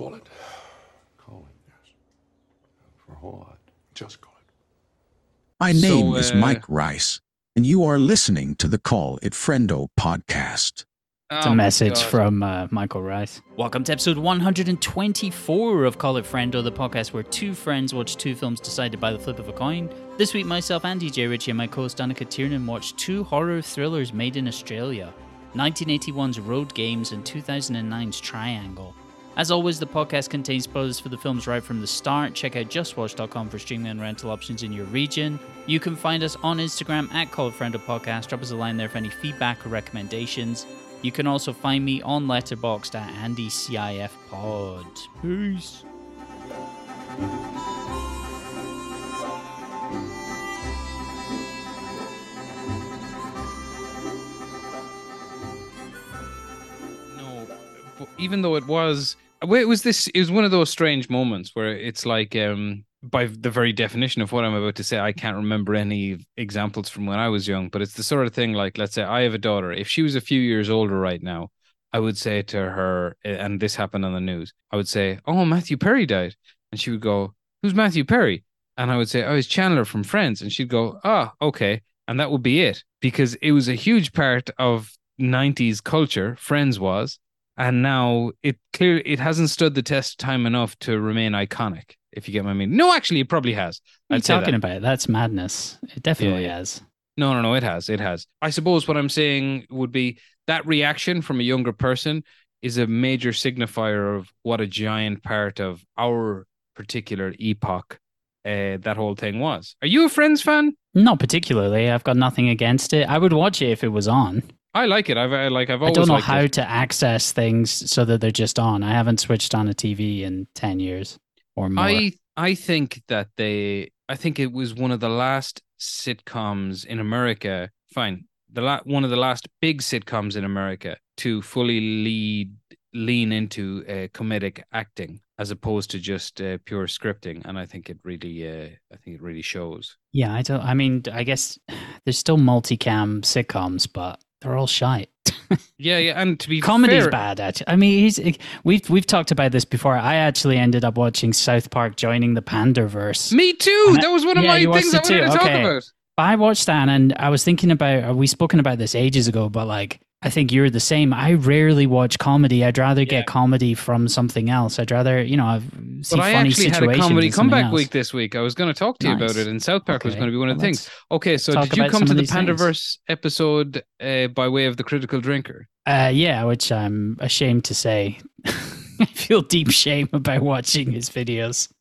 Call it. Call it, yes. For a whole lot. Just call it. My So, name is uh, Mike Rice, and you are listening to the Call It Friendo podcast. It's Oh a my message from uh, Michael Rice. Welcome to episode 124 of Call It Friendo, the podcast where two friends watch two films decided by the flip of a coin. This week, myself, Andy J. Ritchie, and my co host Danica Tiernan watched two horror thrillers made in Australia 1981's Road Games and 2009's Triangle. As always, the podcast contains spoilers for the films right from the start. Check out justwatch.com for streaming and rental options in your region. You can find us on Instagram at Call It Friendo Podcast. Drop us a line there for any feedback or recommendations. You can also find me on Letterboxd at AndyCIFPod. Peace. Even though it was, it was this. It was one of those strange moments where it's like, um, by the very definition of what I'm about to say, I can't remember any examples from when I was young. But it's the sort of thing like, let's say I have a daughter. If she was a few years older right now, I would say to her, and this happened on the news. I would say, "Oh, Matthew Perry died," and she would go, "Who's Matthew Perry?" And I would say, "Oh, it's Chandler from Friends," and she'd go, "Ah, okay," and that would be it because it was a huge part of 90s culture friends was and now it clear it hasn't stood the test of time enough to remain iconic if you get my meaning no actually it probably has What are you I'd say talking that. about? That's madness. It definitely yeah. has. no no no it has it has i suppose what i'm saying would be that reaction from a younger person is a major signifier of what a giant part of our particular epoch uh, that whole thing was are you a friends fan Not particularly. I've got nothing against it. I would watch it if it was on. I like it i've I, like i've always. I don't know how it. to access things so that they're just on. I haven't switched on a TV in 10 years or more. I I think that they I think it was one of the last sitcoms in America. Fine, the la- one of the last big sitcoms in America to fully lead lean into uh, comedic acting as opposed to just uh, pure scripting, and I think it really uh, I think it really shows. Yeah, I don't. I mean, I guess there's still multicam sitcoms, but they're all shite. Yeah, yeah, and to be Comedy's fair, bad. Actually, I mean, he's we've we've talked about this before. I actually ended up watching South Park joining the Panderverse. Me too. And That was one of yeah, my things I it too. wanted to talk about. I watched that, and I was thinking about. uh, We spoken about this ages ago, but like, I think you're the same. I rarely watch comedy. I'd rather Yeah. get comedy from something else. I'd rather, you know, I've- see But I funny actually had a comedy comeback else. week this week. I was going to talk to you about it, and South Park was going to be one of the Well, things. Okay, so did you come to the these things. Panderverse episode uh, by way of the Critical Drinker? Uh, yeah, which I'm ashamed to say. I feel deep shame about watching his videos.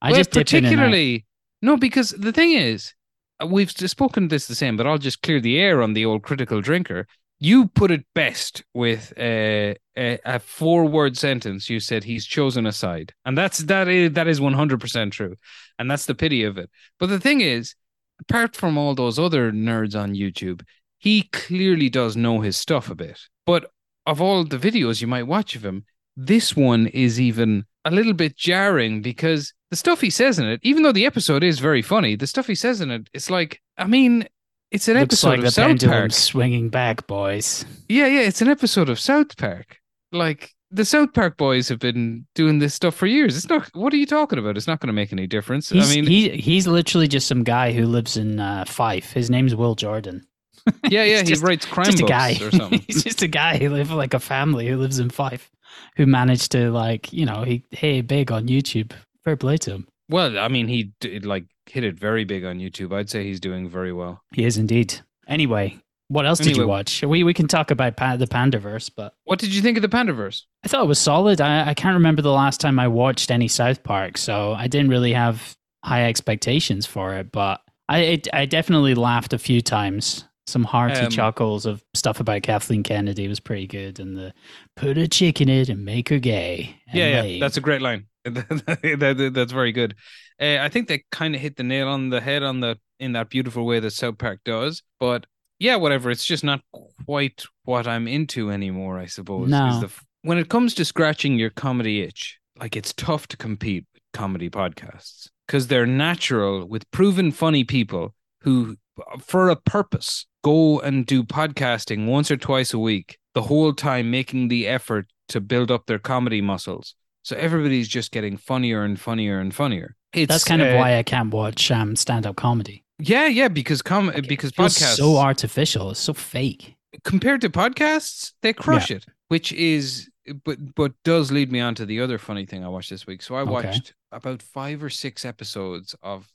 I well, just dip in and out. particularly no, because the thing is, uh, we've spoken this the same, but I'll just clear the air on the old Critical Drinker. You put it best with uh, a, a four-word sentence. You said he's chosen a side, and that's that is that is one hundred percent true, and that's the pity of it. But the thing is, apart from all those other nerds on YouTube, he clearly does know his stuff a bit. But of all the videos you might watch of him, this one is even a little bit jarring because the stuff he says in it, even though the episode is very funny, the stuff he says in it, it's like, I mean, it's an Looks episode like of the South Park. swinging back, boys. Yeah, yeah, it's an episode of South Park. Like the South Park boys have been doing this stuff for years. It's not. What are you talking about? It's not going to make any difference. He's, I mean, he he's literally just some guy who lives in uh, Fife. His name's Will Jordan. yeah, yeah, he just- writes crime just a guy. or something. he's just a guy who lives like a family who lives in Fife, who managed to like you know he hey big on YouTube. Fair play to him. well, I mean, he did, like hit it very big on YouTube. I'd say he's doing very well. He is indeed. Anyway, what else did you watch? We we can talk about pa- the Panderverse, but What did you think of the Panderverse? I thought it was solid. I, I can't remember the last time I watched any South Park, so I didn't really have high expectations for it. But I it, I definitely laughed a few times. Some hearty Um, chuckles of stuff about Kathleen Kennedy was pretty good, and the put a chick in it and make her gay. Yeah, yeah, that's a great line. That- that- that's very good. Uh, I think they kind of hit the nail on the head on the in that beautiful way that South Park does. But yeah, whatever. It's just not quite what I'm into anymore. I suppose. No. The when it comes to scratching your comedy itch, like it's tough to compete with comedy podcasts because they're natural with proven funny people who, for a purpose, go and do podcasting once or twice a week, the whole time making the effort to build up their comedy muscles So everybody's just getting funnier and funnier and funnier. It's, That's kind of uh, why I can't watch um, stand-up comedy. Yeah, yeah, because com- because podcasts so artificial. It's so fake. compared to podcasts, they crush it, which is but but does lead me on to the other funny thing I watched this week. So I Okay. watched about five or six episodes of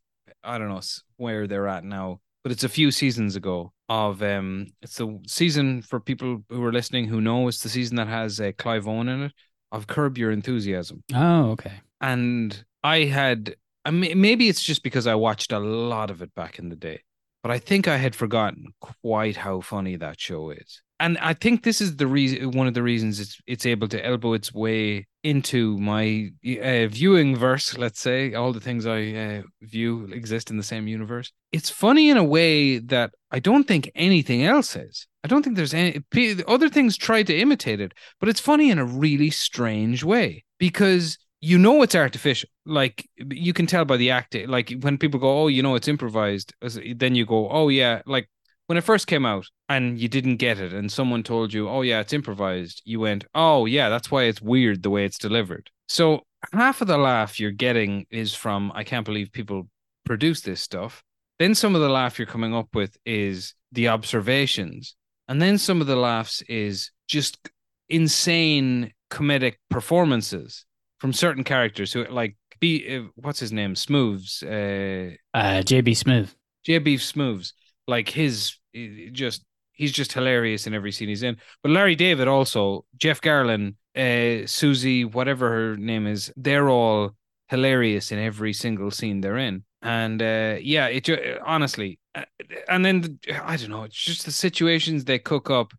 I don't know where they're at now, but it's a few seasons ago of um it's the season for people who are listening who know it's the season that has uh, Clive Owen in it of Curb Your Enthusiasm. Oh, okay. And I had I mean, maybe it's just because I watched a lot of it back in the day, but I think I had forgotten quite how funny that show is. And I think this is the reason, one of the reasons it's it's able to elbow its way into my uh, viewing verse. Let's say all the things I uh, view exist in the same universe. It's funny in a way that I don't think anything else is. I don't think there's any other things try to imitate it, but it's funny in a really strange way because you know it's artificial. Like you can tell by the acting. Like when people go, "Oh, you know it's improvised," then you go, "Oh yeah." Like when it first came out and you didn't get it, and someone told you, "Oh yeah, it's improvised," you went, "Oh yeah, that's why it's weird the way it's delivered." So half of the laugh you're getting is from, "I can't believe people produce this stuff." Then some of the laugh you're coming up with is the observations, and then some of the laughs is just insane comedic performances from certain characters who like be uh, what's his name Smooths uh Uh, JB Smoove. JB Smooths like his just he's just hilarious in every scene he's in. But Larry David also Jeff Garlin uh Susie whatever her name is they're all hilarious in every single scene they're in. And uh yeah it honestly uh, and then the- I don't know it's just the situations they cook up.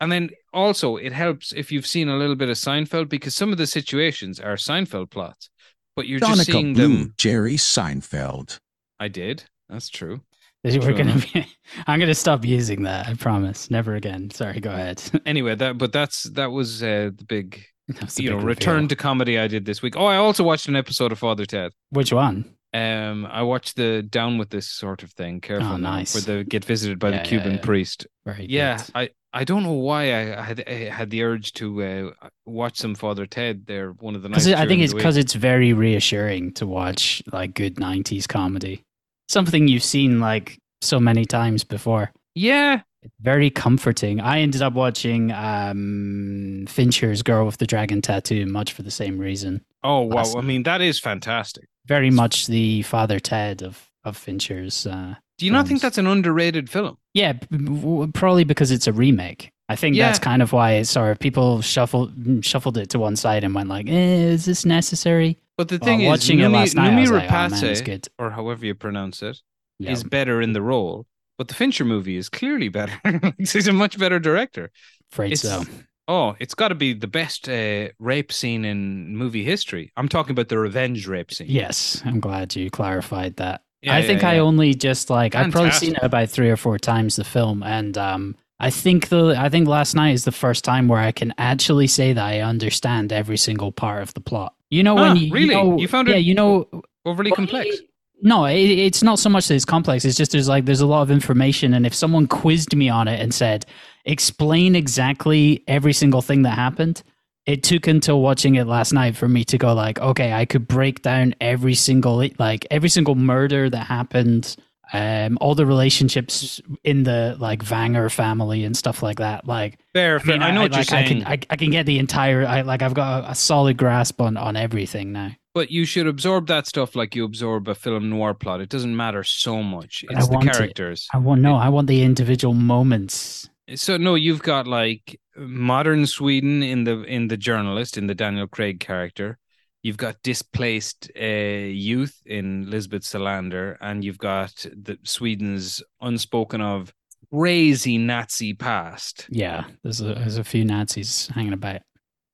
And then also it helps if you've seen a little bit of Seinfeld because some of the situations are Seinfeld plots but you're just seeing Blue, them Jerry Seinfeld. I did. That's true We're True gonna be, I'm gonna stop using that. I promise. Never again. Sorry. Go ahead. anyway that but that's that was uh, the big you know big return to comedy I did this week. Oh, I also watched an episode of Father Ted. Which one? Um, I watched the Down with This sort of thing. Careful, Oh, now, nice. where they get visited by Yeah, the Cuban yeah. priest. Very Yeah, good. I I don't know why I had I had the urge to uh, watch some Father Ted. There, one of the nights. I think it's because it's very reassuring to watch like good '90s comedy, something you've seen like so many times before. yeah, It's very comforting. I ended up watching um, Fincher's Girl with the Dragon Tattoo, much for the same reason. Oh wow! I mean, that is fantastic. Very much the Father Ted of of Fincher's. Uh, Do you not think that's an underrated film? yeah, probably because it's a remake. I think that's kind of why it's sort of people shuffled mm, shuffled it to one side and went like, eh, "Is this necessary?" But the Well, thing is, watching it Noomi, last night, Noomi like, "Oh man, good." or however you pronounce it, Yeah. is better in the role. But the Fincher movie is clearly better. He's a much better director. Afraid It's so. oh, it's got to be the best uh, rape scene in movie history. I'm talking about the revenge rape scene. Yes, I'm glad you clarified that. Yeah, I yeah, think I only just like I've probably seen it about three or four times the film, and um, I think the I think last night is the first time where I can actually say that I understand every single part of the plot. You know when Ah, you, you really? know- You found it yeah, you know Overly complex. it- no, it, it's not so much that it's complex. It's just there's like there's a lot of information, and if someone quizzed me on it and said, "Explain exactly every single thing that happened," it took until watching it last night for me to go like, okay, I could break down every single like every single murder that happened, um, all the relationships in the like Vanger family and stuff like that. Like, Fair, I mean, I know what like, you're I saying. can I, I can get the entire I like I've got a, a solid grasp on on everything now. But you should absorb that stuff like you absorb a film noir plot. It doesn't matter so much. It's I the want it. characters. I want no, I want the individual moments. So no, you've got like modern Sweden in the in the journalist in the Daniel Craig character. You've got displaced uh, youth in Lisbeth Salander, and you've got the Sweden's unspoken of crazy Nazi past. Yeah, there's a there's a few Nazis hanging about.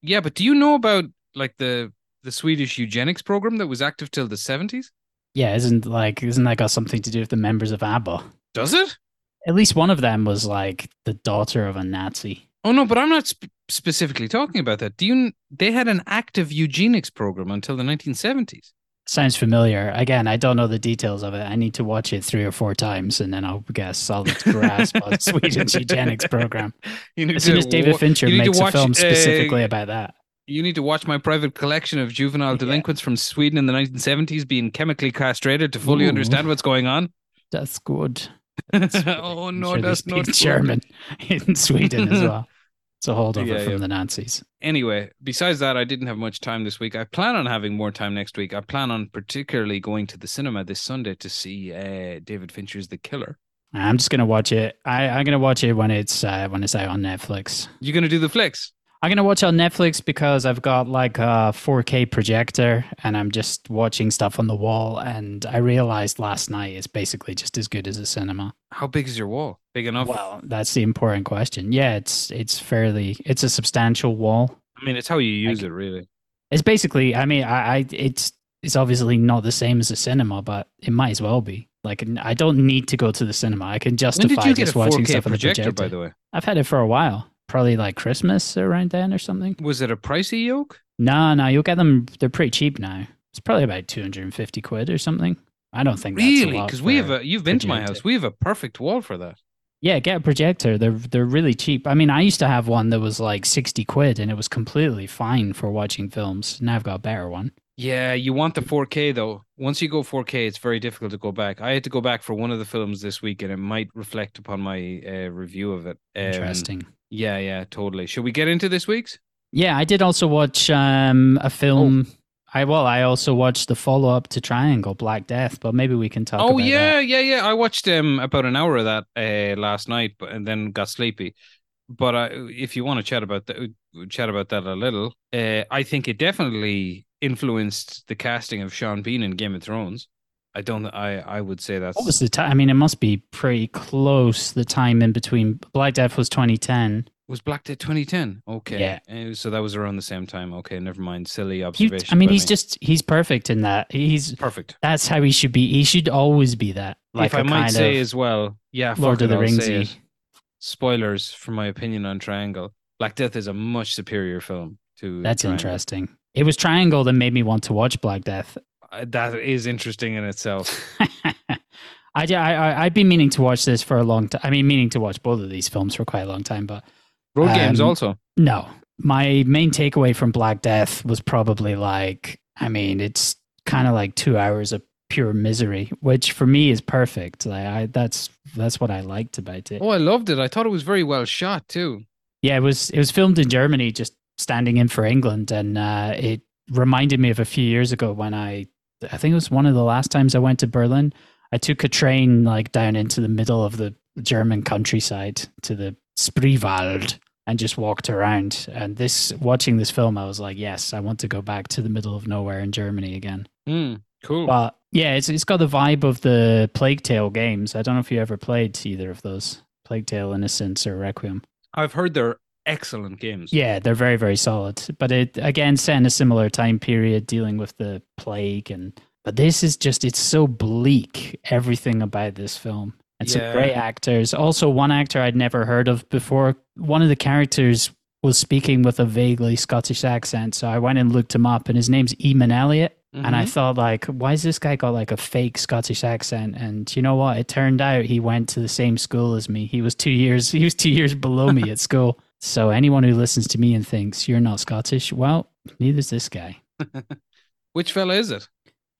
Yeah, but do you know about like the the Swedish eugenics program that was active till the seventies? Yeah, isn't like isn't that got something to do with the members of ABBA? Does it? At least one of them was like the daughter of a Nazi. Oh no, but I'm not sp- specifically talking about that. Do you? They had an active eugenics program until the 1970s. Sounds familiar. Again, I don't know the details of it. I need to watch it three or four times and then I'll get a solid grasp on Sweden's eugenics program. You need As soon as David wa- Fincher you need to makes a watch, film uh, specifically about that. You need to watch my private collection of juvenile Yeah. delinquents from Sweden in the 1970s being chemically castrated to fully Ooh. understand what's going on. That's good. That's oh no, sure that's not. German in Sweden as well. It's a holdover Yeah, from yeah. the Nazis. Anyway, besides that, I didn't have much time this week. I plan on having more time next week. I plan on particularly going to the cinema this Sunday to see uh, David Fincher's The Killer. I'm just gonna watch it. I, I'm gonna watch it when it's uh, when it's out on Netflix. You're gonna do the flicks? I'm gonna watch on Netflix because I've got like a 4K projector and I'm just watching stuff on the wall. And I realized last night it's basically just as good as a cinema. How big is your wall? Big enough? Well, that's the important question. Yeah, it's it's fairly it's a substantial wall. I mean, it's how you use Like- it, really. It's basically, I mean, I, I it's it's obviously not the same as a cinema, but it might as well be. Like, I don't need to go to the cinema. I can justify just watching 4K stuff on the projector, by the way? I've had it for a while, probably like Christmas around then or something. Was it a pricey yoke? No, no, you'll get them. They're pretty cheap now. It's probably about two hundred and fifty quid or something. I don't think that's a Really? Because we have a. You've been to my house. We have a perfect wall for that. Yeah, get a projector. They're they're really cheap. I mean, I used to have one that was like sixty quid, and it was completely fine for watching films. Now I've got a better one. Yeah, you want the 4K though. Once you go 4K, it's very difficult to go back. I had to go back for one of the films this week, and it might reflect upon my uh, review of it. Um, Interesting. Yeah, yeah, totally. Should we get into this week's? Yeah, I did also watch um, a film. Oh. I well, I also watched the follow up to Triangle, Black Death. But maybe we can talk. oh about yeah, that. yeah, yeah. I watched um about an hour of that uh, last night, but and then got sleepy. But uh, if you want to chat about that, chat about that a little, uh, I think it definitely influenced the casting of Sean Bean in Game of Thrones. I don't. I I would say that's What was the time? I mean, it must be pretty close. The time in between Black Death was 2010. Was Black Death 2010. Okay, Yeah. So that was around the same time. Okay, never mind. Silly He, observation. I mean, he's me. just he's perfect in that. He's perfect. that's how he should be. He should always be that. Like if I might say as well, yeah, Lord of the I'll Ringsy. Spoilers for my opinion on Triangle. Black Death is a much superior film to. That's Triangle. interesting. It was Triangle that made me want to watch Black Death. Uh, That is interesting in itself. I, I, I, I'd been meaning to watch this for a long time. I mean, meaning to watch both of these films for quite a long time, but Road games Um, also. no. My main takeaway from Black Death was probably like, I mean, it's kind of like two hours of pure misery, which for me is perfect. Like, I that's that's what I liked about it. Oh, I loved it. I thought it was very well shot too. Yeah, it was it was filmed in Germany, just standing in for England, and uh, it reminded me of a few years ago when I I think it was one of the last times I went to Berlin. I took a train like down into the middle of the German countryside to the Spreewald and just walked around. And this watching this film, I was like, yes, I want to go back to the middle of nowhere in Germany again. Hmm. cool. But yeah, it's it's got the vibe of the Plague Tale games. I don't know if you ever played either of those, Plague Tale, Innocence, or Requiem. I've heard they're excellent games. Yeah, they're very, very solid. But it again set in a similar time period, dealing with the plague and. But this is just, it's so bleak, everything about this film. And some great actors. Also, one actor I'd never heard of before. One of the characters was speaking with a vaguely Scottish accent. So I went and looked him up, and his name's Emun Elliott. And I Mhm. thought, like, why has this guy got like a fake Scottish accent? And you know what? It turned out he went to the same school as me. He was two years. He was two years below me at school. So anyone who listens to me and thinks you're not Scottish, well, neither's this guy. Which fella is it?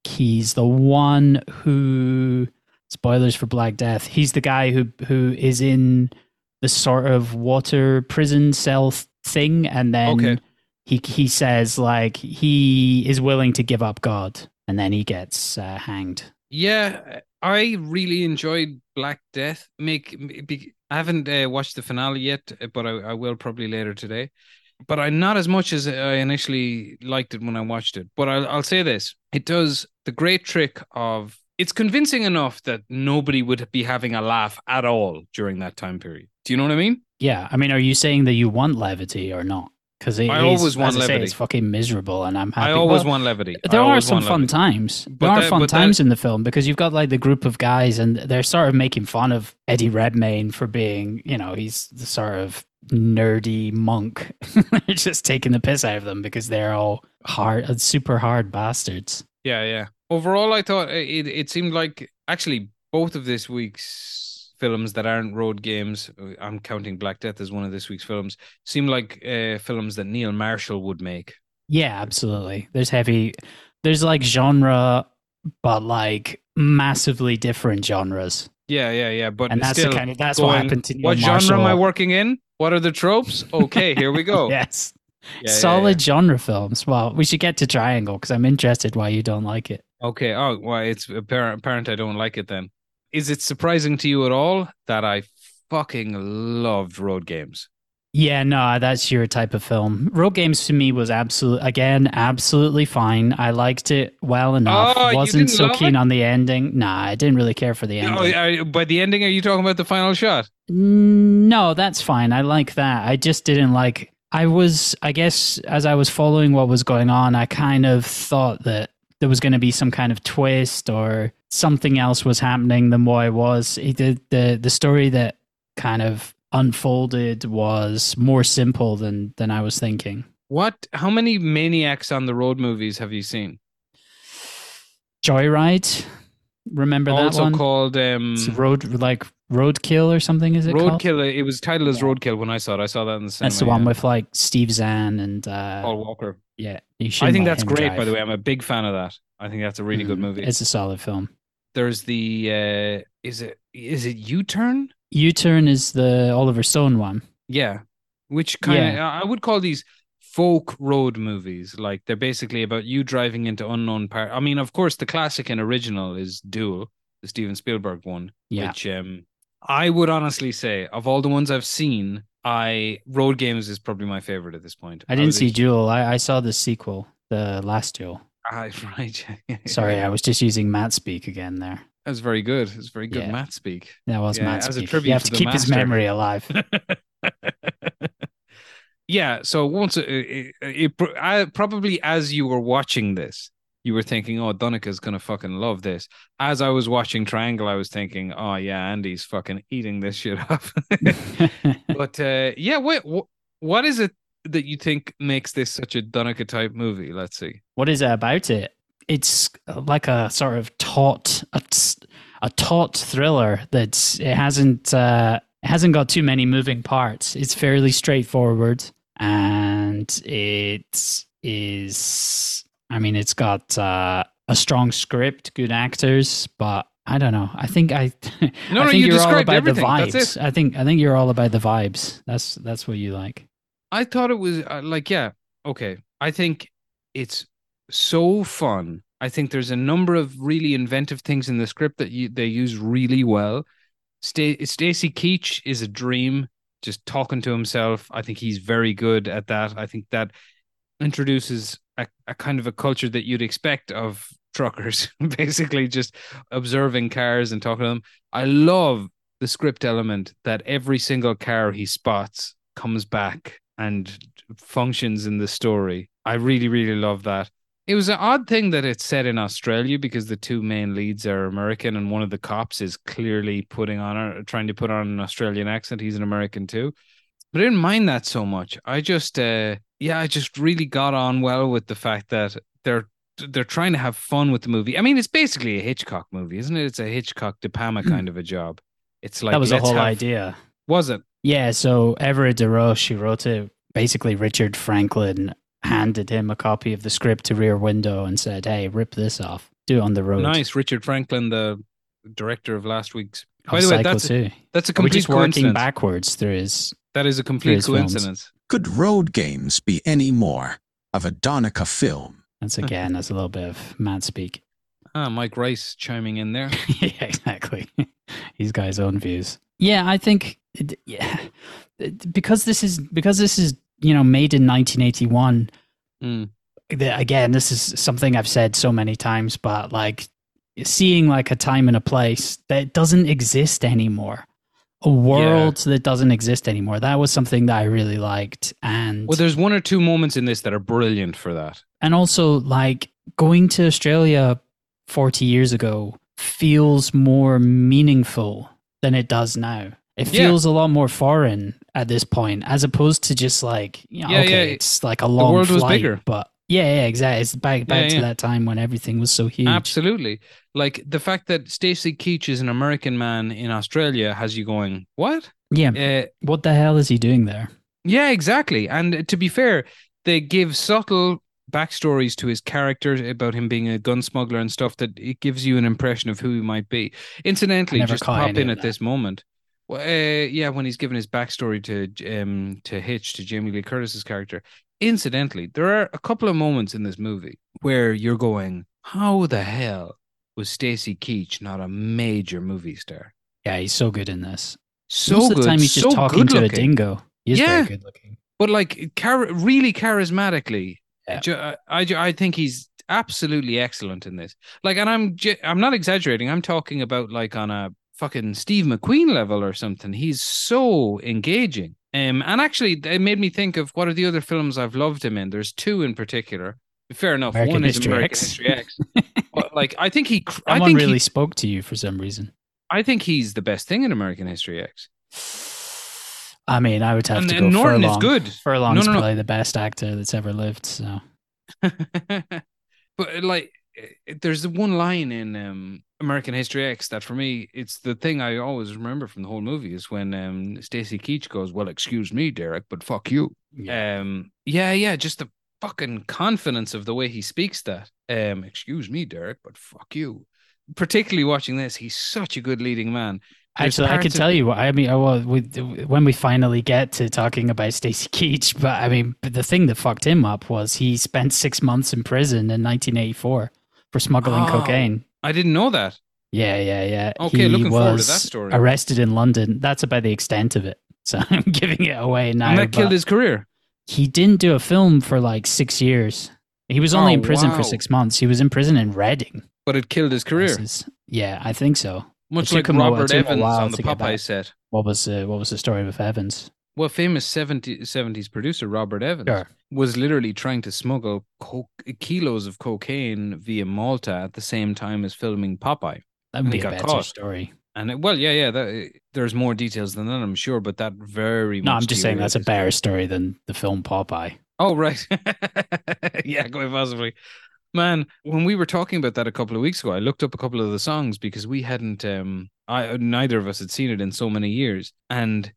He's the one who spoilers for Black Death. He's the guy who who is in the sort of water prison cell thing, and then Okay. he he says like he is willing to give up God, and then he gets uh, hanged. Yeah, I really enjoyed Black Death. Make be, I haven't uh, watched the finale yet, but I, I will probably later today. But I not as much as I initially liked it when I watched it. But I'll, I'll say this: it does the great trick of it's convincing enough that nobody would be having a laugh at all during that time period. Do you know what I mean? Yeah, I mean, are you saying that you want levity or not? Because I always want I say, levity. it's fucking miserable, and I'm happy. I always Well, want levity. There are some fun levity. times. But There are that- fun but that- times in the film because you've got like the group of guys and they're sort of making fun of Eddie Redmayne for being, you know, he's the sort of nerdy monk. they're just taking the piss out of them because they're all hard, uh, super hard bastards. Yeah, yeah. Overall, I thought it it seemed like actually both of this week's films that aren't road games, uh, I'm counting Black Death as one of this week's films, seem like uh, films that Neil Marshall would make. Yeah, absolutely. There's heavy. There's like genre, but like massively different genres, Yeah, yeah, yeah. But and that's still the kind of that's what happened to Neil Marshall. what Marshall. genre am I working in? What are the tropes? Okay, here we go. yes, Yeah, yeah, solid yeah. genre films. Well, we should get to Triangle because I'm interested why you don't like it. Okay. Oh, well, it's apparent, apparent I don't like it then. Is it surprising to you at all that I fucking loved road games? Yeah, no, that's your type of film. Road Games to me was absolute again, absolutely fine. I liked it well enough. Oh, Wasn't so keen it? on the ending. Nah, I didn't really care for the ending. Oh, are, by the ending, are you talking about the final shot? No, that's fine. I like that. I just didn't like. I was, I guess, as I was following what was going on, I kind of thought that there was going to be some kind of twist or something else was happening than what it was. It, the, the the story that kind of unfolded was more simple than than I was thinking. What? How many Maniacs on the Road movies have you seen? Joyride, remember that one? also called um, road like Roadkill or something. Is it called? Roadkill. It was titled as Yeah. Roadkill when I saw it. I saw that in the cinema. That's the one yeah. with like Steve Zahn and uh, Paul Walker. yeah. I think that's great. By the way, I'm a big fan of that. I think that's a really good Mhm. movie. It's a solid film. There's the uh, is it is it U Turn? U Turn is the Oliver Stone one. Yeah, which kind of I would call these folk road movies. Like they're basically about you driving into unknown part. I mean, of course, the classic and original is Duel, the Steven Spielberg one. Yeah. Which um, I would honestly say of all the ones I've seen, I Road Games is probably my favorite at this point. I didn't a see Duel. I, I saw the sequel, the last Duel. Ah, right. Sorry, I was just using Matt speak again there. That was very good. It was very good Yeah. math speak. That was Yeah, Matt as a speak. tribute You have to to keep his memory alive. yeah. So once uh, uh, uh, it, it, it, I, probably as you were watching this, you were thinking, "Oh, Donica's gonna fucking love this." As I was watching Triangle, I was thinking, "Oh yeah, Andy's fucking eating this shit up." but uh, yeah, wait, wh- what is it that you think makes this such a Donica type movie? Let's see. what is it about it? It's like a sort of taut, a, a taut thriller that's it hasn't uh, it hasn't got too many moving parts. It's fairly straightforward, and it is. I mean, it's got uh, a strong script, good actors, but I don't know. I think I. No, I no, think you you're all about everything. the vibes. I think I think you're all about the vibes. That's that's what you like. I thought it was uh, like, yeah, okay. I think it's so fun. I think there's a number of really inventive things in the script that you, they use really well. Sta- Stacy Keach is a dream, just talking to himself. I think he's very good at that. I think that introduces a, a kind of a culture that you'd expect of truckers, basically just observing cars and talking to them. I love the script element that every single car he spots comes back and functions in the story. I really, really love that. It was an odd thing that it's set in Australia because the two main leads are American and one of the cops is clearly putting on a, trying to put on an Australian accent. He's an American too. But I didn't mind that so much. I just uh yeah, I just really got on well with the fact that they're they're trying to have fun with the movie. I mean, it's basically a Hitchcock movie, isn't it? It's a Hitchcock De Palma hmm. kind of a job. It's like that was the whole have- idea. Was it? Yeah, so Everett De Roche, who wrote it, basically Richard Franklin handed him a copy of the script to Rear Window and said, "Hey, rip this off, do it on the road." Nice, Richard Franklin, the director of last week's. Of By the way, that's a, that's a We're complete just working backwards through his. That is a complete his films. coincidence. Could road games be any more of a Donica film? That's again, that's a little bit of mad speak. Ah, Mike Rice chiming in there. yeah, exactly. He's got his own views. Yeah, I think it- yeah, It- because this is because this is you know made in 1981. Mm. the- again, this is something I've said so many times, but like seeing like a time and a place that doesn't exist anymore, a world that doesn't exist anymore. That was something that I really liked, and Well, there's one or two moments in this that are brilliant for that. and also like going to Australia 40 years ago feels more meaningful than it does now. It Yeah. feels a lot more foreign at this point, as opposed to just like, you know, Yeah, okay, yeah. it's like a long world was flight, bigger. but Yeah, yeah, exactly. It's back back Yeah, to yeah. that time when everything was so huge. Absolutely. Like the fact that Stacy Keach is an American man in Australia has you going, what? Yeah. Uh, What the hell is he doing there? yeah, exactly. And to be fair, they give subtle backstories to his character about him being a gun smuggler and stuff that it gives you an impression of who he might be. Incidentally, just pop in at that. this moment. Well, uh, yeah, when he's given his backstory to um to Hitch to Jamie Lee Curtis's character. Incidentally, there are a couple of moments in this movie where you're going, "How the hell was Stacy Keach not a major movie star?" Yeah, he's so good in this. So Most of good, the time he's just so talking to a dingo. He is Yeah. very good looking. but like char- really charismatically. Yeah. Uh, I, I I think he's absolutely excellent in this. Like, and I'm I'm not exaggerating. I'm talking about like on a fucking Steve McQueen level or something. He's so engaging. Um, and actually, it made me think of what are the other films I've loved him in. There's two in particular. Fair enough. American One is American X. History X. But, like, I think he. That I one think really he, spoke to you for some reason. I think he's the best thing in American History X. I mean, I would have And- to go and Norton is Furlong. good. Furlong's No, no, no. probably the best actor that's ever lived. So but like eh, there's the one line in um American History X that for me it's the thing I always remember from the whole movie is when um Stacy Keach goes, Well, excuse me, Derek, but fuck you. yeah, Um yeah, yeah, just the fucking confidence of the way he speaks that. Um, excuse me, Derek, but fuck you. Particularly watching this, he's such a good leading man. There's actually, I can of- tell you I mean. I will, we, when we finally get to talking about Stacy Keach, but I mean, the thing that fucked him up was he spent six months in prison in 1984 for smuggling Oh. cocaine. I didn't know that. Yeah, yeah, yeah. Okay, he looking forward to that story. Arrested in London. That's about the extent of it. So I'm giving it away now. and that killed his career. He didn't do a film for like six years. He was only Oh, in prison wow. for six months. He was in prison in Reading. But it killed his career. Is- yeah, I think so. Much like him a- it Robert Evans on the Popeye set. What was uh, what was the story with Evans? Well, famous 70, 70s producer Robert Evans Sure. was literally trying to smuggle co- kilos of cocaine via Malta at the same time as filming Popeye. That would be a better caught. story. And it, well, yeah, yeah, that, there's more details than that, I'm sure, but that very No, much I'm just saying that's a better story than the film Popeye. Oh, right. yeah, quite possibly. Man, when we were talking about that a couple of weeks ago, I looked up a couple of the songs because we hadn't um I neither of us had seen it in so many years. And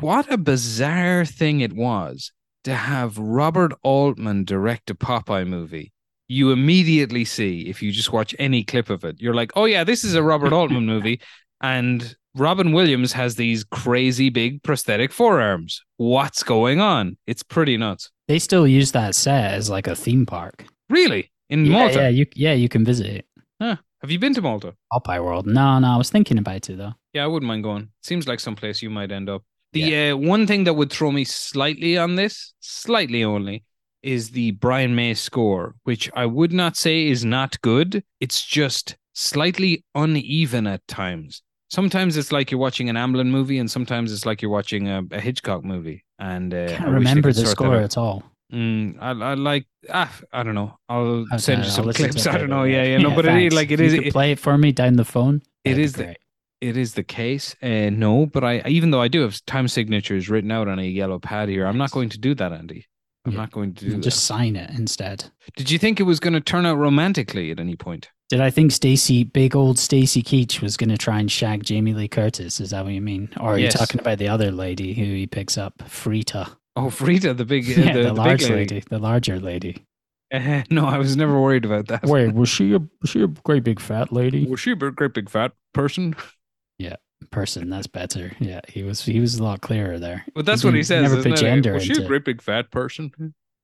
what a bizarre thing it was to have Robert Altman direct a Popeye movie. You immediately see if you just watch any clip of it, you're like, "Oh yeah, this is a Robert Altman movie." And Robin Williams has these crazy big prosthetic forearms. What's going on? It's pretty nuts. They still use that set as like a theme park. Really? In yeah, Malta? yeah, you yeah you can visit it. Have you been to Malta? Popeye World. No, no, I was thinking about it though. Yeah, I wouldn't mind going. Seems like someplace you might end up. The uh, one thing that would throw me slightly on this, slightly only, is the Brian May score, which I would not say is not good. It's just slightly uneven at times. Sometimes it's like you're watching an Amblin movie, and sometimes it's like you're watching a, a Hitchcock movie. And uh, Can't I they remember the score at all. Mm, I, I like ah, I don't know. I'll Okay, send you I'll some clips. I don't know. Yeah, yeah, no, but it, thanks. like it is. You It, play it for me down the phone. it be the it is the case. Uh, no, but I even though I do have time signatures written out on a yellow pad here, I'm not going to do that, Andy. I'm Yeah. not going to do that. Just sign it instead. Did you think it was going to turn out romantically at any point? Did I think Stacy, big old Stacy Keach, was going to try and shag Jamie Lee Curtis? Is that what you mean? Or are Yes. you talking about the other lady who he picks up, Frita? Oh, Frida, the big, Yeah, the, the, the large big lady. the larger lady. Uh, no, I was never worried about that. Wait, was she a was she a great big fat lady? Was she a great big fat person? Yeah, person, that's better. Yeah, he was he was a lot clearer there. But that's what he says. Never put it? gender Was she into a great big fat person?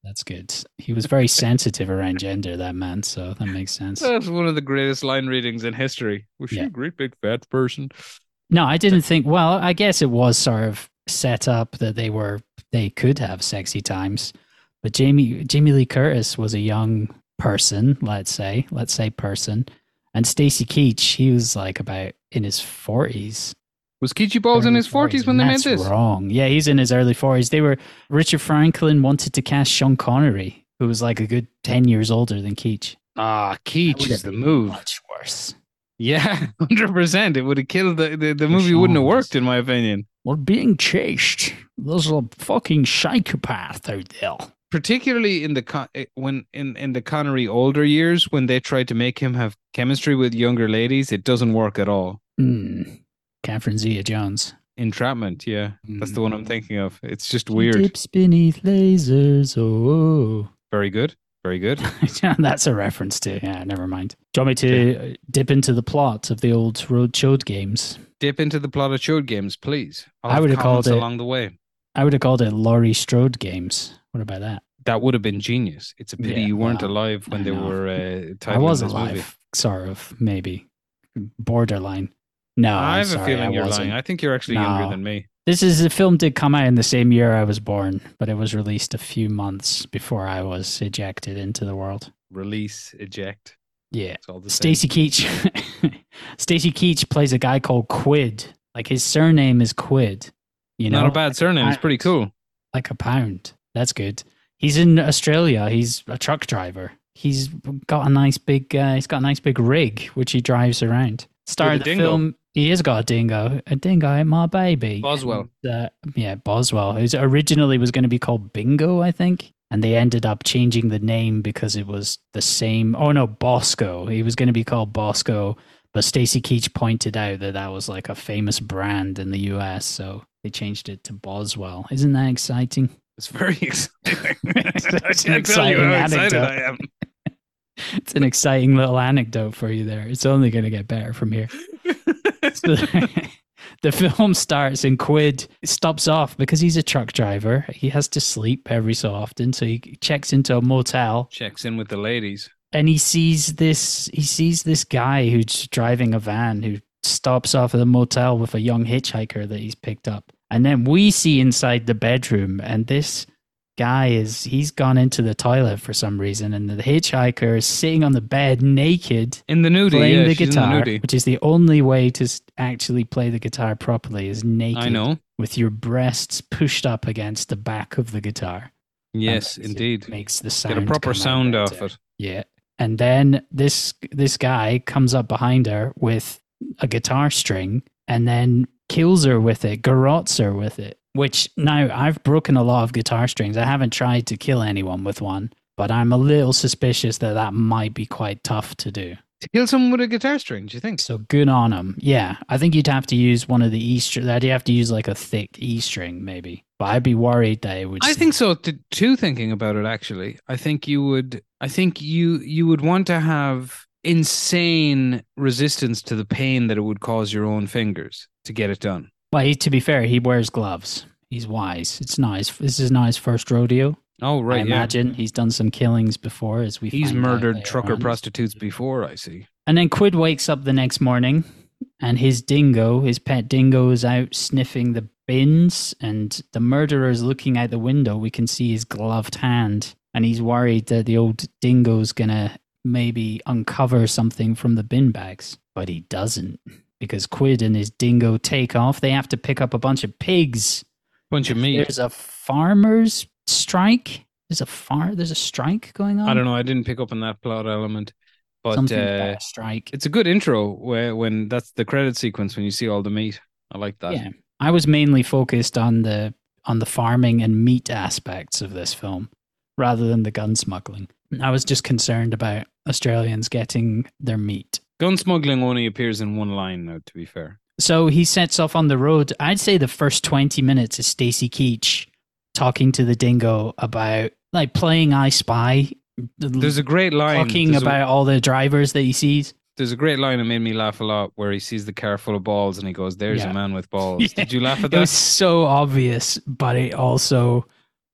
That's good. He was very sensitive around gender, that man. So that makes sense. That's one of the greatest line readings in history. Was she Yeah. a great big fat person? No, I didn't think. Well, I guess it was sort of set up that they were they could have sexy times, but Jamie Jamie Lee Curtis was a young person. Let's say, let's say person, and Stacy Keach, he was like about in his forties. Was Keechy Balls in his forties when they made this? Wrong. Yeah, he's in his early forties. They were Richard Franklin wanted to cast Sean Connery, who was like a good ten years older than Keach. Ah, Keach is the move. Much worse. Yeah, hundred percent. It would have killed the the, the movie. Wouldn't have worked, in my opinion. We're being chased. There's a fucking psychopath out there. particularly in the Con- eh, when in in the Connery older years when they tried to make him have chemistry with younger ladies, it doesn't work at all. Mm. Catherine Zeta Jones. Entrapment, yeah, that's the one I'm Mm. thinking of. It's just weird. Dips beneath lasers. Oh. Very good, very good. That's a reference to. Yeah, never mind. Do you want me to uh dip into the plot of the old Road Chode games? Dip into the plot of Chode games, please. I'll I would have called it- along the way. I would have called it Laurie Strode games. What about that? That would have been genius. It's a pity Yeah, you weren't well, alive when they were uh, I was alive, movie. sort of, maybe. Borderline. No, I have sorry, a feeling I you're wasn't. lying. I think you're actually No. younger than me. This is the film did come out in the same year I was born, but it was released a few months before I was ejected into the world. Release, eject. Yeah. Stacy Keach Stacy Keach plays a guy called Quid. Like his surname is Quid. You know, Not a bad surname. It's pretty cool. like a pound. That's good. He's in Australia. He's a truck driver. He's got a nice big. Uh, he's got a nice big rig which he drives around. Star of the dingo. film. He has got a dingo. A dingo ain't my baby. Boswell. And, uh, yeah, Boswell. Who's originally was going to be called Bingo, I think, and they ended up changing the name because it was the same. Oh no, Bosco. He was going to be called Bosco, but Stacy Keach pointed out that that was like a famous brand in the U.S., so they changed it to Boswell. Isn't that exciting? It's very exciting. It's an can't tell you exciting anecdote. I am. It's an exciting little anecdote for you there. It's only going to get better from here. So the film starts and Quid stops off because he's a truck driver. He has to sleep every so often, so he checks into a motel Checks in with the ladies. and he sees this. He sees this guy who's driving a van who stops off at the motel with a young hitchhiker that he's picked up, and then we see inside the bedroom, and this guy is he's gone into the toilet for some reason, and the hitchhiker is sitting on the bed naked In the nudie, playing yeah, the guitar, nudie. which is the only way to actually play the guitar properly is naked. I know. With your breasts pushed up against the back of the guitar. Yes, indeed. Makes the sound Get a proper sound off it. Yeah. And then this this guy comes up behind her with a guitar string and then kills her with it, garrots her with it. Which now I've broken a lot of guitar strings. I haven't tried to kill anyone with one, but I'm a little suspicious that that might be quite tough to do. To kill someone with a guitar string, do you think? So good on him. Yeah, I think you'd have to use one of the E string. That you have to use like a thick E string, maybe. But I'd be worried that it would. I think so. To, too. Thinking about it, actually, I think you would. I think you you would want to have insane resistance to the pain that it would cause your own fingers to get it done. Well, he, to be fair, he wears gloves. He's wise. It's not his. This is not his first rodeo. Oh, I right. Yeah. imagine he's done some killings before, as we. He's murdered trucker on. prostitutes before. I see. And then Quid wakes up the next morning, and his dingo, his pet dingo, is out sniffing the bins, and the murderer is looking out the window. We can see his gloved hand, and he's worried that the old dingo's gonna maybe uncover something from the bin bags, but he doesn't because Quid and his dingo take off. They have to pick up a bunch of pigs. Bunch of meat. There's a farmers strike. There's a far. There's a strike going on. I don't know. I didn't pick up on that plot element, but Something uh, strike. it's a good intro where when that's the credit sequence when you see all the meat. I like that. Yeah, I was mainly focused on the on the farming and meat aspects of this film, rather than the gun smuggling. I was just concerned about Australians getting their meat. Gun smuggling only appears in one line now. To be fair, So he sets off on the road. I'd say the first twenty minutes is Stacy Keach talking to the dingo about like playing I Spy. there's a great line. talking there's a- about all the drivers that he sees. there's a great line that made me laugh a lot where he sees the car full of balls and he goes, "There's Yeah. a man with balls." Yeah. Did you laugh at that? It was so obvious, but it also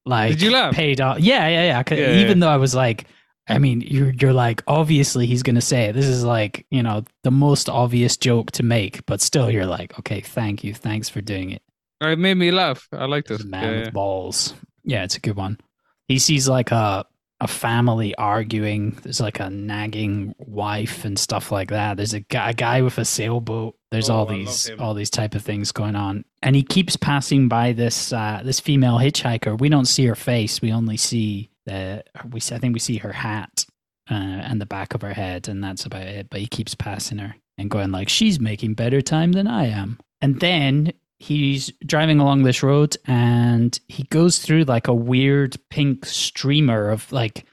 like Did you laugh? paid off. Yeah, yeah, yeah. Yeah, Even though I was like, I mean, you're you're like obviously he's gonna say it. This is like you know the most obvious joke to make, but still you're like, okay, thank you, thanks for doing it. It made me laugh. I liked This man Yeah, with yeah. balls. Yeah, it's a good one. He sees like a a family arguing. There's like a nagging wife and stuff like that. There's a guy, a guy with a sailboat. There's Oh, all these all these type of things going on, and he keeps passing by this uh, this female hitchhiker. We don't see her face. We only see the we. I think we see her hat uh, and the back of her head, and that's about it. But he keeps passing her and going like, "She's making better time than I am." And then he's driving along this road and he goes through like a weird pink streamer of like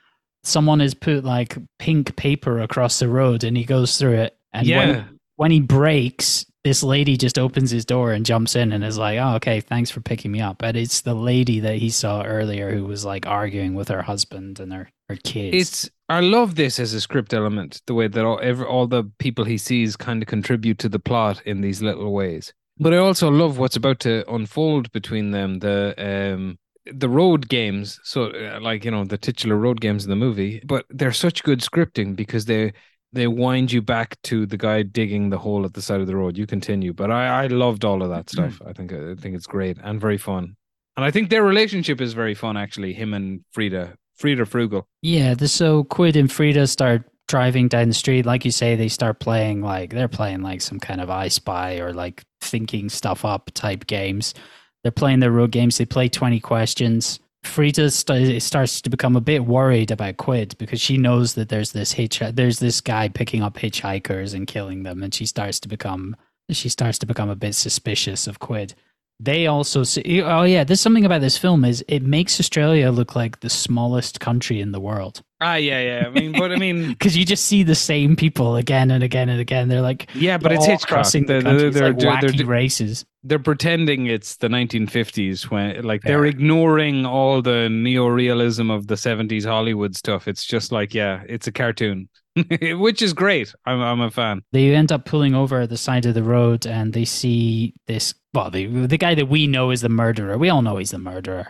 someone has put like pink paper across the road and he goes through it. And Yeah. when, when he brakes, this lady just opens his door and jumps in and is like, "Oh, okay, thanks for picking me up." But it's the lady that he saw earlier who was like arguing with her husband and her her kids. It's I love this as a script element, the way that all every, all the people he sees kind of contribute to the plot in these little ways. But I also love what's about to unfold between them. The um the road games, so uh, like you know the titular road games in the movie, but they're such good scripting because they they wind you back to the guy digging the hole at the side of the road. You continue, but I I loved all of that mm-hmm. stuff. I think I think it's great and very fun. And I think their relationship is very fun, actually. Him and Frida, Frida Frugal. Yeah, the, so Quid and Frida start driving down the street. Like you say, they start playing like they're playing like some kind of I Spy or like thinking stuff up type games. They're playing their road games. They play 20 questions. Frida st- starts to become a bit worried about Quid because she knows that there's this hitch there's this guy picking up hitchhikers and killing them and she starts to become she starts to become a bit suspicious of Quid. They also see, oh yeah, there's something about this film is it makes Australia look like the smallest country in the world Ah, yeah, yeah. I mean, but I mean, because you just see the same people again and again and again. They're like yeah, but it's Hitchcock. crossing the They're, they're, they're, like they're, races. they're pretending it's the 1950s when, like, They they're ignoring all the neo-realism of the 70s Hollywood stuff. It's just like, yeah, it's a cartoon, which is great. I'm, I'm a fan. They end up pulling over at the side of the road and they see this. Well, the the guy that we know is the murderer. We all know he's the murderer,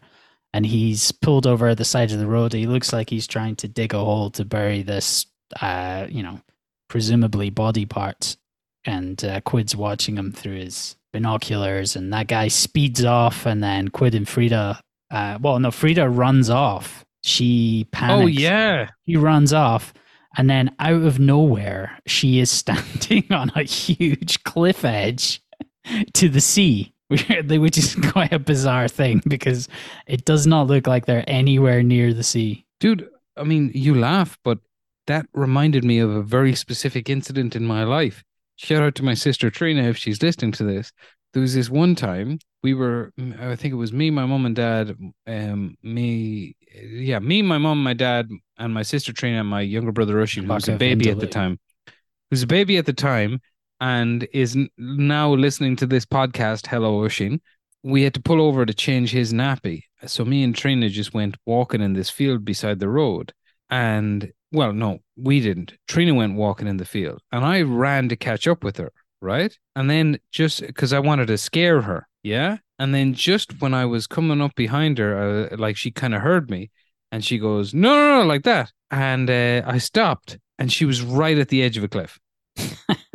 and he's pulled over at the side of the road. He looks like he's trying to dig a hole to bury this, uh, you know, presumably body parts. And uh, Quid's watching him through his binoculars, and that guy speeds off, and then Quid and Frida. Uh, well, no, Frida runs off. She panics. Oh, yeah. He runs off, and then out of nowhere, she is standing on a huge cliff edge to the sea, which is quite a bizarre thing because it does not look like they're anywhere near the sea. Dude, I mean, you laugh, but that reminded me of a very specific incident in my life. Shout out to my sister Trina if she's listening to this. There was this one time we were, I think it was me, my mom and dad, um, me, yeah, me, my mom, my dad, and my sister Trina, and my younger brother Ushin, who was a baby at the time, who was a baby at the time, and is now listening to this podcast. Hello, Ushin. We had to pull over to change his nappy. So me and Trina just went walking in this field beside the road. And well, no, we didn't. Trina went walking in the field and I ran to catch up with her, right? And then just because I wanted to scare her, yeah? And then just when I was coming up behind her, uh, like she kind of heard me and she goes, no, no, no, like that. And uh, I stopped and she was right at the edge of a cliff.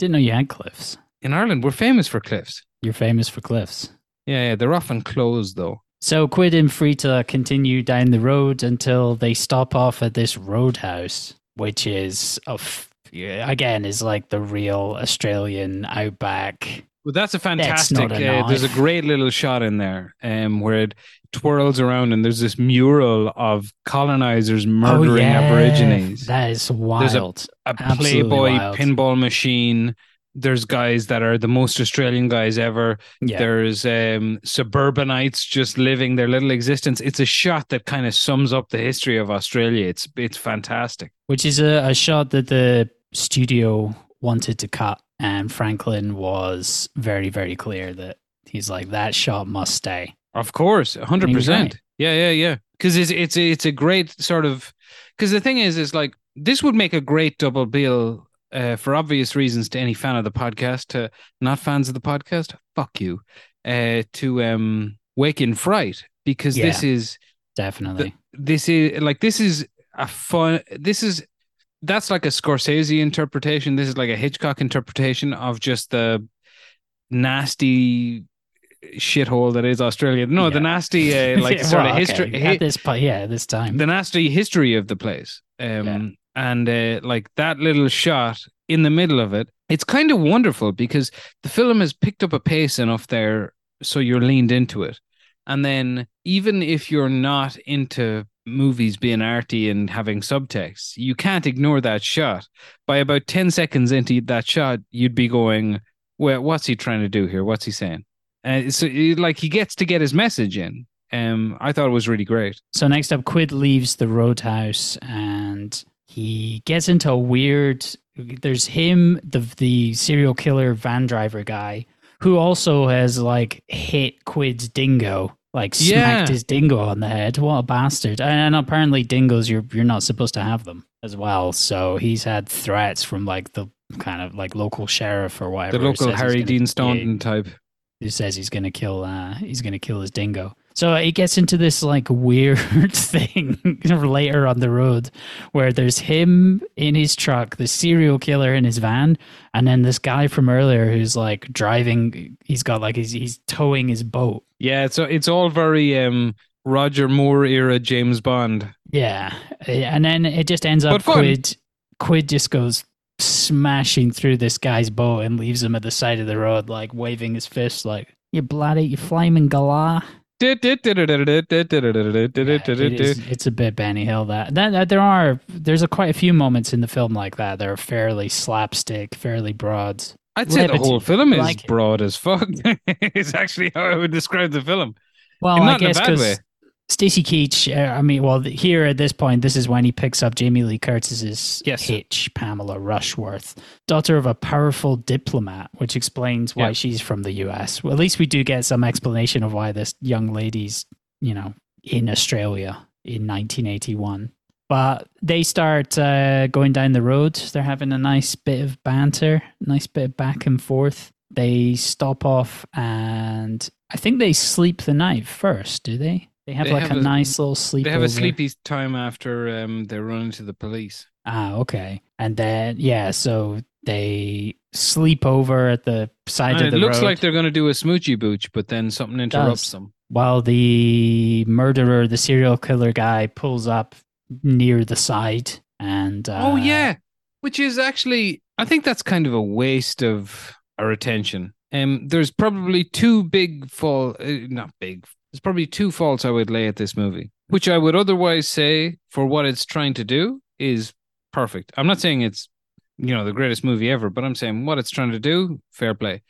Didn't know you had cliffs. In Ireland, we're famous for cliffs. You're famous for cliffs. Yeah, yeah, they're often closed though. So Quid and Frita continue down the road until they stop off at this roadhouse, which is of again is like the real Australian outback. Well, that's a That's fantastic. not a uh, there's a great little shot in there, um, where it twirls around and there's this mural of colonizers murdering oh, yeah. Aborigines. That is wild. There's a- a Playboy wild. pinball machine. There's guys that are the most Australian guys ever. yeah. There's um, suburbanites just living their little existence. It's a shot that kind of sums up the history of Australia. It's it's fantastic. Which is a, a shot that the studio wanted to cut, and Franklin was very, very clear that he's like that shot must stay. Of course, hundred percent. right. Yeah, yeah, yeah. Because it's it's it's a great sort of. Because the thing is, is like this would make a great double bill uh, for obvious reasons to any fan of the podcast. To not fans of the podcast, fuck you. Uh, to um, Wake in Fright because this is Definitely. this is like this is a fun. This is that's like a Scorsese interpretation. This is like a Hitchcock interpretation of just the nasty shithole that is Australia. No, the nasty uh, like Yeah, sort well, of okay. history. At this point, yeah, this time. the nasty history of the place. Um, Yeah. and uh, like that little shot in the middle of it, it's kind of wonderful because the film has picked up a pace enough there, so you're leaned into it. And then even if you're not into movies being arty and having subtext, you can't ignore that shot. By about ten seconds into that shot, you'd be going, "Well, what's he trying to do here? What's he saying?" Uh, so he- like he gets to get his message in. Um, I thought it was really great. So next up, Quid leaves the roadhouse and he gets into a weird. There's him, the the serial killer van driver guy, who also has like hit Quid's dingo, like smacked Yeah. his dingo on the head. What a bastard! And apparently, dingoes you're you're not supposed to have them as well. So he's had threats from like the kind of like local sheriff or whatever. The local Harry Dean yeah, Stanton type. Who says he's gonna kill uh he's gonna kill his dingo. So it gets into this like weird thing later on the road where there's him in his truck, the serial killer in his van, and then this guy from earlier who's like driving he's got like he's he's towing his boat. Yeah, so it's all very um Roger Moore era James Bond. Yeah. And then it just ends up. Quid Quid just goes smashing through this guy's boat and leaves him at the side of the road, like waving his fist like you bloody you flaming galah. Yeah, it is, it's a bit Benny Hill that. that that there are there's a quite a few moments in the film like that that are fairly slapstick, fairly broad. I'd say the Levity. whole film is Like broad as fuck. it's actually how I would describe the film. Well, And I not in a guess bad way. Stacy Keach. Uh, I mean, well, here at this point, this is when he picks up Jamie Lee Curtis's Yes. hitch, Pamela Rushworth, daughter of a powerful diplomat, which explains why Yeah. she's from the U.S. Well, at least we do get some explanation of why this young lady's, you know, in Australia in 1981. But they start uh, going down the road. They're having a nice bit of banter, nice bit of back and forth. They stop off and I think they sleep the night first, do they? They have They like have a, a- nice little sleep. They have a sleepy time after um, they run into the police. Ah, okay. And then yeah, so they sleep over at the side And of it the looks road like they're going to do a smoochy booch, but then something interrupts does. them. while the murderer, the serial killer guy, pulls up near the side and uh, oh yeah, which is actually I think that's kind of a waste of our attention. Um, there's probably two big fall, uh, not big. There's probably two faults I would lay at this movie, which I would otherwise say for what it's trying to do is perfect. I'm not saying it's you know the greatest movie ever, but I'm saying what it's trying to do, fair play.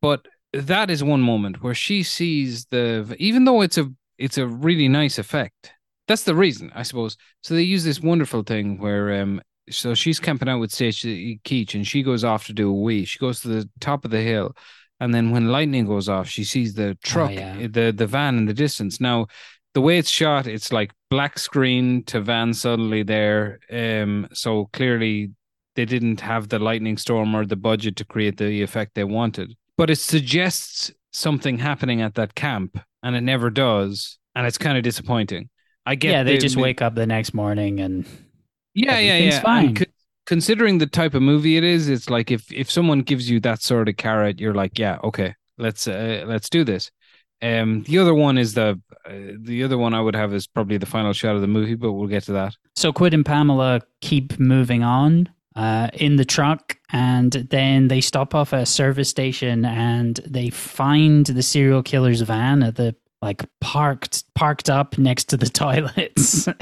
But that is one moment where she sees the even though it's a it's a really nice effect. That's the reason, I suppose. So they use this wonderful thing where um so she's camping out with Stacy Keach and she goes off to do a wee. She goes to the top of the hill and then when lightning goes off, she sees the truck, yeah. the the van in the distance. Now, the way it's shot, it's like black screen to van suddenly there. Um so clearly they didn't have the lightning storm or the budget to create the effect they wanted. But it suggests something happening at that camp and it never does. And it's kind of disappointing. I get yeah, they the- just wake up the next morning and yeah, yeah, yeah. fine. Considering the type of movie it is, it's like if if someone gives you that sort of carrot, you're like, yeah, okay, let's uh, let's do this. Um, the other one is the uh, the other one I would have is probably the final shot of the movie, but we'll get to that. So Quid and Pamela keep moving on uh, in the truck, and then they stop off at a service station, and they find the serial killer's van at the like parked parked up next to the toilets.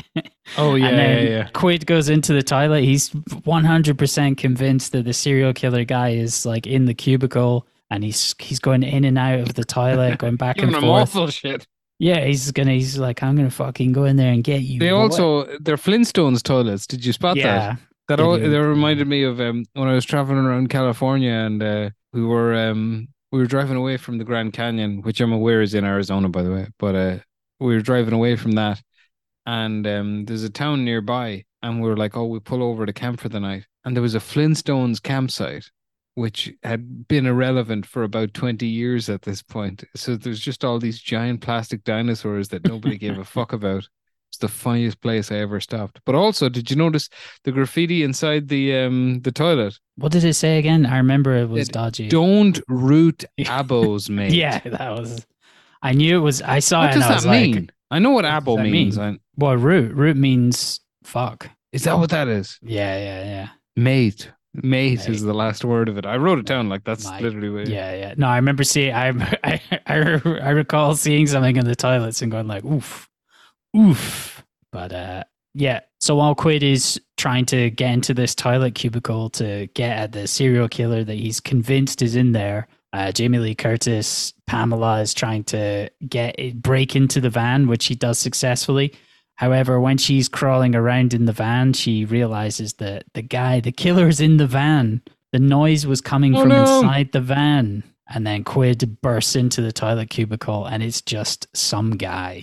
Oh yeah, and then Quid goes into the toilet. He's one hundred percent convinced that the serial killer guy is like in the cubicle, and he's he's going in and out of the toilet, going back and forth. awful shit. Yeah, he's gonna. He's like, I'm gonna fucking go in there and get you. They boy." also they're Flintstones toilets. Did you spot that? yeah. That They all, that reminded me of um, when I was traveling around California and uh, we were um, we were driving away from the Grand Canyon, which I'm aware is in Arizona, by the way. But uh, we were driving away from that, and um, there's a town nearby, and we were like, "Oh, we pull over to camp for the night," and there was a Flintstones campsite, which had been irrelevant for about twenty years at this point. So there's just all these giant plastic dinosaurs that nobody gave a fuck about. It's the funniest place I ever stopped. But also, did you notice the graffiti inside the um the toilet? What did it say again? I remember it was It- dodgy. Don't root abos, mate. Yeah, that was. I knew it was. I saw What it and does I was that like, mean? I know what What abo means. mean? I, "Well, root. Root means fuck." is that what that is? Yeah, yeah, yeah, Mate. Mate, Mate. is the last word of it. I wrote it down like that's Mate. literally what yeah, yeah. No, I remember seeing. I, I, I, I recall seeing something in the toilets and going like, "Oof, oof." But uh, yeah. So while Quid is trying to get into this toilet cubicle to get at the serial killer that he's convinced is in there, Uh, Jamie Lee Curtis, Pamela is trying to get break into the van, which she does successfully. However, when she's crawling around in the van, she realizes that the guy, the killer's in the van. The noise was coming Oh, from no. inside the van. And then Quid bursts into the toilet cubicle and it's just some guy.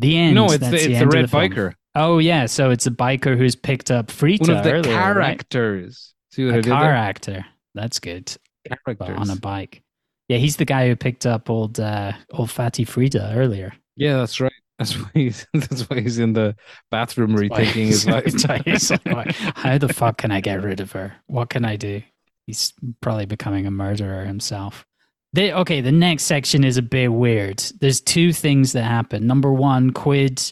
The end. no, it's That's the, it's the of red film. biker. Oh, yeah. So it's a biker who's picked up Frita One of the earlier, right? characters. See what I A did car there? actor. That's good. Characters. on a bike. Yeah, he's the guy who picked up old uh, old fatty Frida earlier. Yeah, that's right. That's why he's that's why he's in the bathroom rethinking his life. Like, How the fuck can I get rid of her? What can I do? He's probably becoming a murderer himself. They, okay, the next section is a bit weird. There's two things that happen. Number one, Quid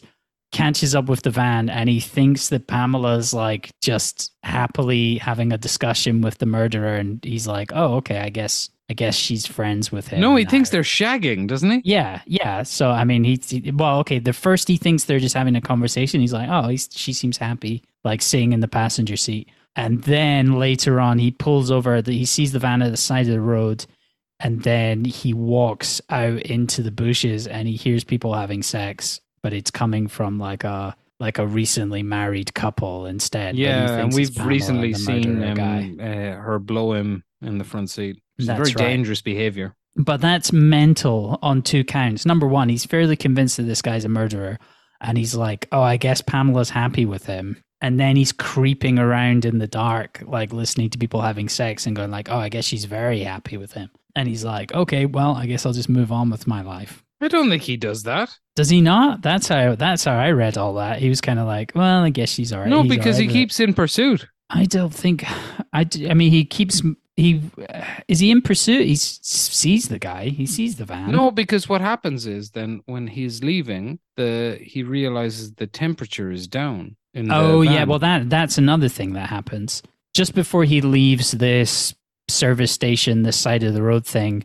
catches up with the van and he thinks that Pamela's like just happily having a discussion with the murderer, and he's like, "Oh, okay, I guess, I guess she's friends with him." no, he now." thinks they're shagging, doesn't he? Yeah, yeah. So I mean, he, he- well, okay. The first he thinks they're just having a conversation. He's like, oh, he's, she seems happy, like sitting in the passenger seat. And then later on, he pulls over. The, he sees the van at the side of the road, and then he walks out into the bushes, and he hears people having sex, but it's coming from like a like a recently married couple instead. Yeah, and we've recently seen um, guy. uh, her blow him in the front seat. It's That's very right. dangerous behavior. But that's mental on two counts. Number one, he's fairly convinced that this guy's a murderer. And he's like, oh, I guess Pamela's happy with him. And then he's creeping around in the dark, like listening to people having sex and going like, oh, I guess she's very happy with him. And he's like, okay, well, I guess I'll just move on with my life. I don't think he does that. Does he not? That's how that's how I read all that. He was kind of like, well, I guess she's all right. no, He's because all he right with it. keeps in pursuit. I don't think. I I mean, he keeps. He is he in pursuit. He sees the guy. He sees the van. No, because what happens is then when he's leaving, the he realizes the temperature is down. In the Oh yeah, well that that's another thing that happens. Just before he leaves this service station, this side of the road thing,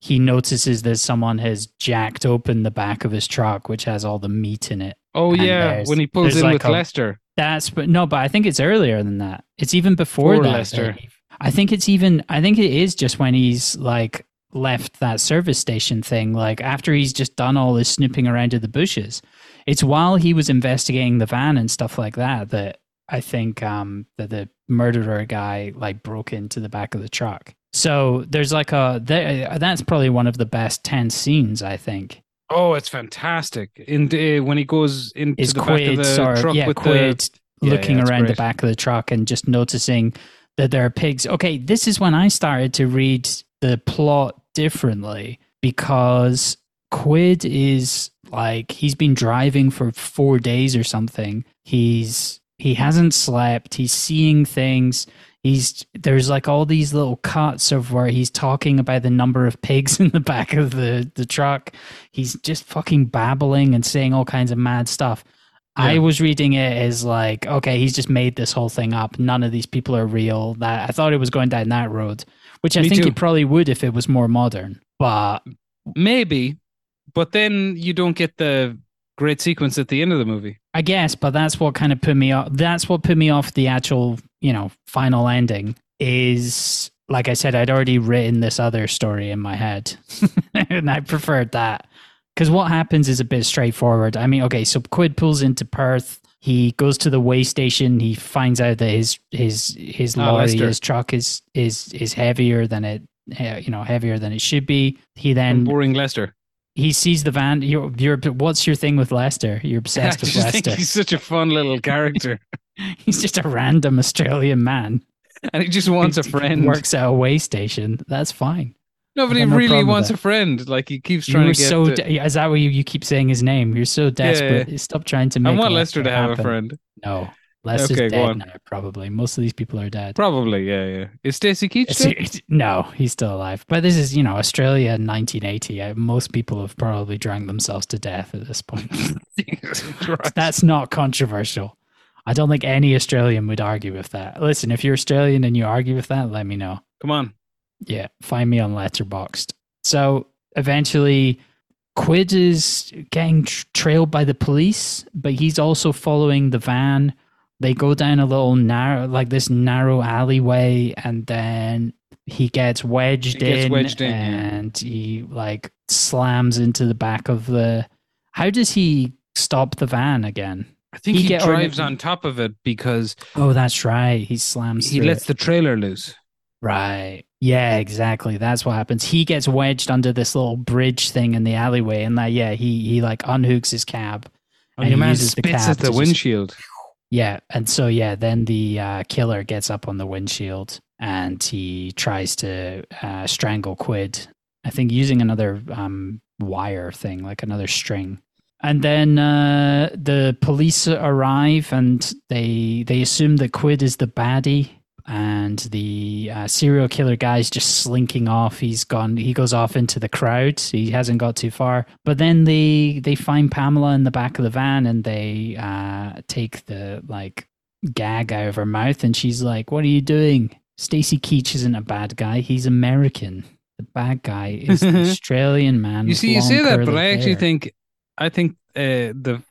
he notices that someone has jacked open the back of his truck, which has all the meat in it. oh and yeah, when he pulls in like with a- Lester. That's but no, but I think it's earlier than that. It's even before Before that. Lester. I think it's even. I think it is just when he's like left that service station thing. Like after he's just done all this snooping around in the bushes. It's while he was investigating the van and stuff like that that I think um, that the murderer guy like broke into the back of the truck. So there's like a there, that's probably one of the best ten scenes I think. Oh, it's fantastic. In when he goes into is the back of the or truck yeah, with Quid the looking yeah, it's around the back of the truck and just noticing that there are pigs. Okay, this is when I started to read the plot differently because Quid is like he's been driving for 4 days or something. He's he hasn't slept. He's seeing things. He's there's like all these little cuts of where he's talking about the number of pigs in the back of the the truck. He's just fucking babbling and saying all kinds of mad stuff. I was reading it as like, okay, he's just made this whole thing up. None of these people are real. That I thought it was going down that road, which I Me think too. it probably would if it was more modern. But maybe, but then you don't get the great sequence at the end of the movie. I guess, but that's what kind of put me off. That's what put me off the actual, you know, final ending. Is like I said, I'd already written this other story in my head, and I preferred that because what happens is a bit straightforward. I mean, okay, so Quid pulls into Perth. He goes to the weigh station. He finds out that his his his Ah, lorry, Lester. his truck is is is heavier than it, you know, heavier than it should be. He And then boring Lester. He sees the van. You're, you're what's your thing with Lester? You're obsessed with Lester. he's such a fun little character, He's just a random Australian man. and he just wants a He friend. Works at a weigh station. That's fine. Nobody I got no really wants a friend. Like he keeps trying to get. so. De- is that why you, you keep saying his name? You're so desperate. Stop trying to make. I want Lester Lester to have happen. a friend. No, Lester's Okay, go dead now. Probably most of these people are dead. Probably, yeah, yeah. Is Stacy Keach It's- dead? it's- no, he's still alive. But this is, you know, Australia in 1980. Uh, most people have probably drank themselves to death at this point. That's not controversial. I don't think any Australian would argue with that. Listen, if you're Australian and you argue with that, let me know. Come on. Yeah, find me on Letterboxd. So eventually, Quid is getting trailed by the police, but he's also following the van They go down a little narrow, like this narrow alleyway, and then he gets wedged He gets in, wedged in, yeah. and he like slams into the back of the. How does he stop the van again? I think He he, get- or- drives on top of it because Oh, that's right. He slams. he lets it. the trailer loose. Right. Yeah, exactly. That's what happens. He gets wedged under this little bridge thing in the alleyway, and that yeah, he he like unhooks his cab. And And your he man uses the spits cab at the just- windshield. Yeah, and so yeah, then the uh, killer gets up on the windshield and he tries to uh, strangle Quid. I think using another um, wire thing, like another string. And then uh, the police arrive and they they assume that Quid is the baddie, and the uh, serial killer guy's just slinking off. He's gone. He goes off into the crowd. He hasn't got too far. But then they they find Pamela in the back of the van and they uh, take the like gag out of her mouth, and she's like, "What are you doing?" Stacy Keach isn't a bad guy. He's American. The bad guy is the Australian man. You see, you say that, but I actually think, I think uh, the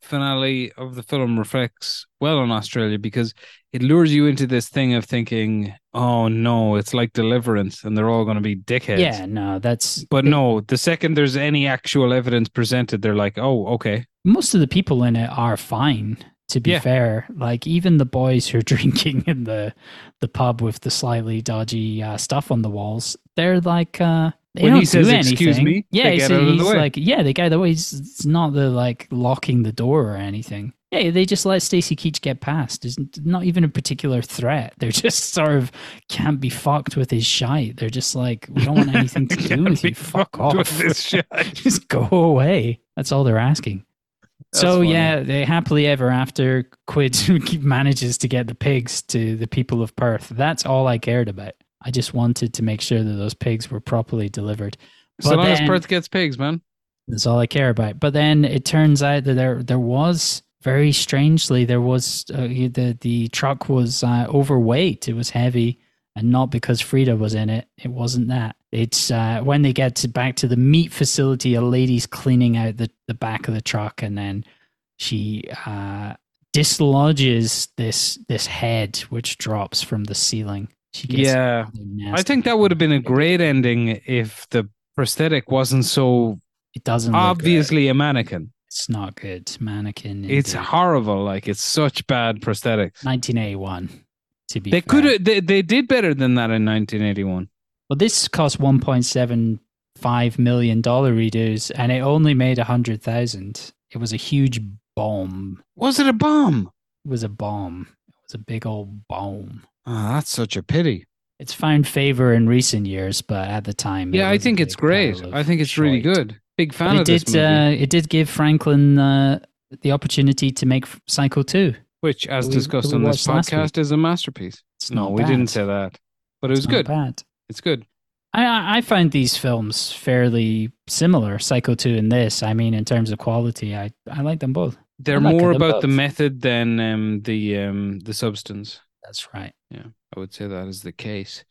finale of the film reflects well on Australia because it lures you into this thing of thinking, "Oh no, it's like Deliverance, and they're all going to be dickheads." Yeah, no, that's But no, the second there's any actual evidence presented, they're like, "Oh, okay." most of the people in it are fine to be Yeah. fair like even the boys who are drinking in the the pub with the slightly dodgy uh, stuff on the walls they're like uh they When don't he says, do "Excuse me," yeah he's, get out of the he's way. like yeah they go the way it's, it's not the like locking the door or anything yeah they just let Stacy Keach get past It's not even a particular threat they're just sort of can't be fucked with his shite they're just like we don't want anything to do with you fuck off with this shit. just go away. That's all they're asking. so funny. yeah, they happily ever after Quid manages to get the pigs to the people of Perth. That's all I cared about. I just wanted to make sure that those pigs were properly delivered. So But long as Perth gets pigs, man. That's all I care about. But then it turns out that there there was very strangely there was uh, the the truck was uh, overweight. It was heavy, and not because Frida was in it. It wasn't that. It's uh, when they get to back to the meat facility. A lady's cleaning out the the back of the truck, and then she uh, dislodges this this head which drops from the ceiling. She gets Yeah, I think that would have been a great ending if the prosthetic wasn't so it doesn't look obviously a mannequin. It's not good. Mannequin. It's horrible. Like it's such bad prosthetics. 1981. To be They could. They, they did better than that in 1981. Well, this cost 1.75 million dollar redos, and it only made a hundred thousand. It was a huge bomb. Was it a bomb? It was a bomb. It was a big old bomb. Oh, that's such a pity. It's found favor in recent years, but at the time, Yeah, I think it's great. I think it's really good. Big fan But it of this did. Uh, it did give Franklin uh, the opportunity to make Psycho 2. which, as we- discussed on this watched last week. podcast, is a masterpiece. It's No, not we bad. didn't say that, but it was good. Bad. It's good. I- I, find these films fairly similar, Psycho 2 and this. I mean, in terms of quality, I, I like them both. They're like more them about the method than um, the um, the substance. That's right. Yeah, I would say that is the case.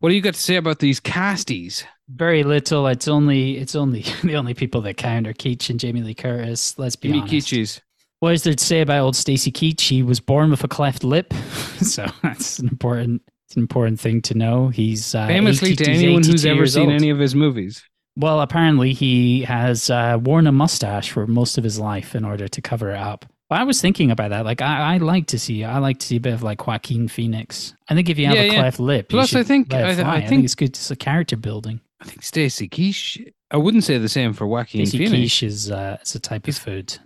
What do you got to say about these casties? Very little. It's only it's only the only people that count are Keach and Jamie Lee Curtis. Let's be Gimme honest. Keachies. What is there to say about old Stacy Keach? He was born with a cleft lip, so that's an important it's an important thing to know. He's uh, Famously, 80 to anyone who's ever seen old. any of his movies, Well, apparently he has uh, worn a mustache for most of his life in order to cover it up. But I was thinking about that. Like, I, I like to see, I like to see a bit of like Joaquin Phoenix. I think if you have Yeah, a yeah. cleft lip, you Plus, I think- I th- fly. I I, think- think it's good. It's a character building. I think Stacy Quiche. I wouldn't say the same for Joaquin Stacy Phoenix. quiche is uh, it's a type of food.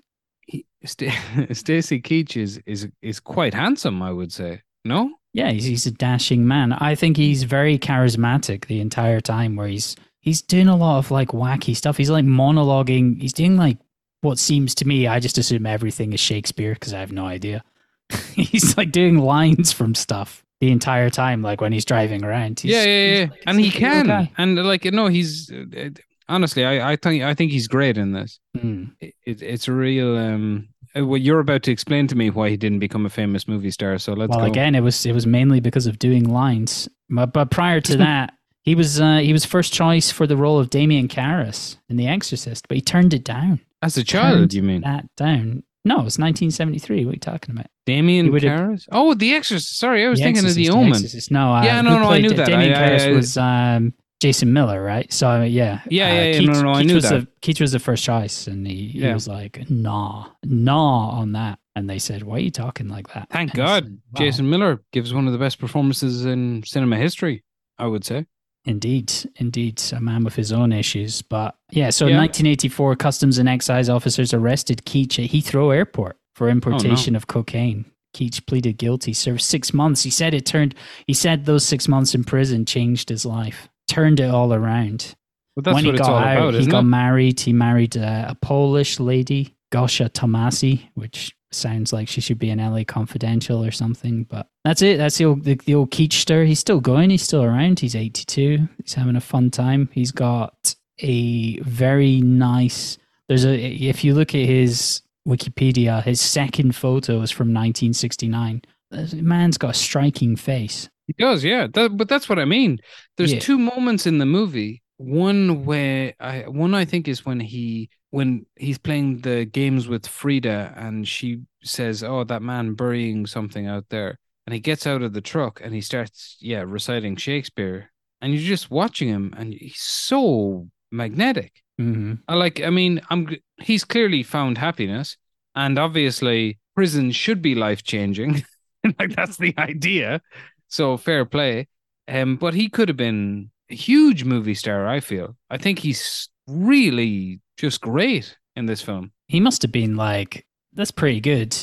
Stacy Keach is, is is quite handsome. I would say. No, Yeah, he's, he's a dashing man. I think he's very charismatic the entire time. Where he's he's doing a lot of like wacky stuff. He's like monologuing. He's doing like what seems to me. I just assume everything is Shakespeare because I have no idea. he's like doing lines from stuff the entire time, like when he's driving around. He's, yeah, yeah, yeah, like and he can, guy. and like no, he's uh, uh, honestly, I I think I think he's great in this. Mm. It, it, it's a real um. uh, Well, you're about to explain to me why he didn't become a famous movie star. So let's well, go. again, it was it was mainly because of doing lines. But, but prior to that, he was uh, he was first choice for the role of Damien Karras in The Exorcist, but he turned it down. As a child, you mean? that down? No, it's 1973. What are you talking about? Damien Karras. Oh, The Exorcist. Sorry, I was The thinking of The Omen. Exorcist. No, uh, Yeah, no, no, I knew that. Damien I- I- Karras I- was um, Jason Miller, right? So yeah, Yeah, uh, yeah, yeah, Keith, no, no, I Keith knew was that. The, Keach was the first choice, and he, he Yeah. was like, "Nah, nah" on that, and they said, "Why are you talking like that?" Thank And God, said, "Wow." Jason Miller gives one of the best performances in cinema history. I would say. Indeed, indeed, a man with his own issues. But yeah, so in Yeah. 1984, customs and excise officers arrested Keach at Heathrow Airport for importation of cocaine. Keach pleaded guilty, served six months. He said it turned. He said those six months in prison changed his life, turned it all around. That's when he got out, about, he got it? married. He married uh, a Polish lady, Gosia Tomassi, which sounds like she should be in LA Confidential or something. But that's it. That's the old the, the old Keachster. He's still going. He's still around. He's 82. He's having a fun time. He's got a very nice. There's a if you look at his Wikipedia, his second photo is from 1969. The man's got a striking face. He does, yeah. That, but that's what I mean. There's Yeah. two moments in the movie. One where I one I think is when he when he's playing the games with Frida and she says, "Oh, that man burying something out there," and he gets out of the truck and he starts, yeah, reciting Shakespeare, and you're just watching him, and he's so magnetic. Mm-hmm. I like. I mean, I'm he's clearly found happiness, and obviously, prison should be life changing. like that's the idea. So fair play. Um, but he could have been a huge movie star. I feel. I think he's really just great in this film. he must have been like that's pretty good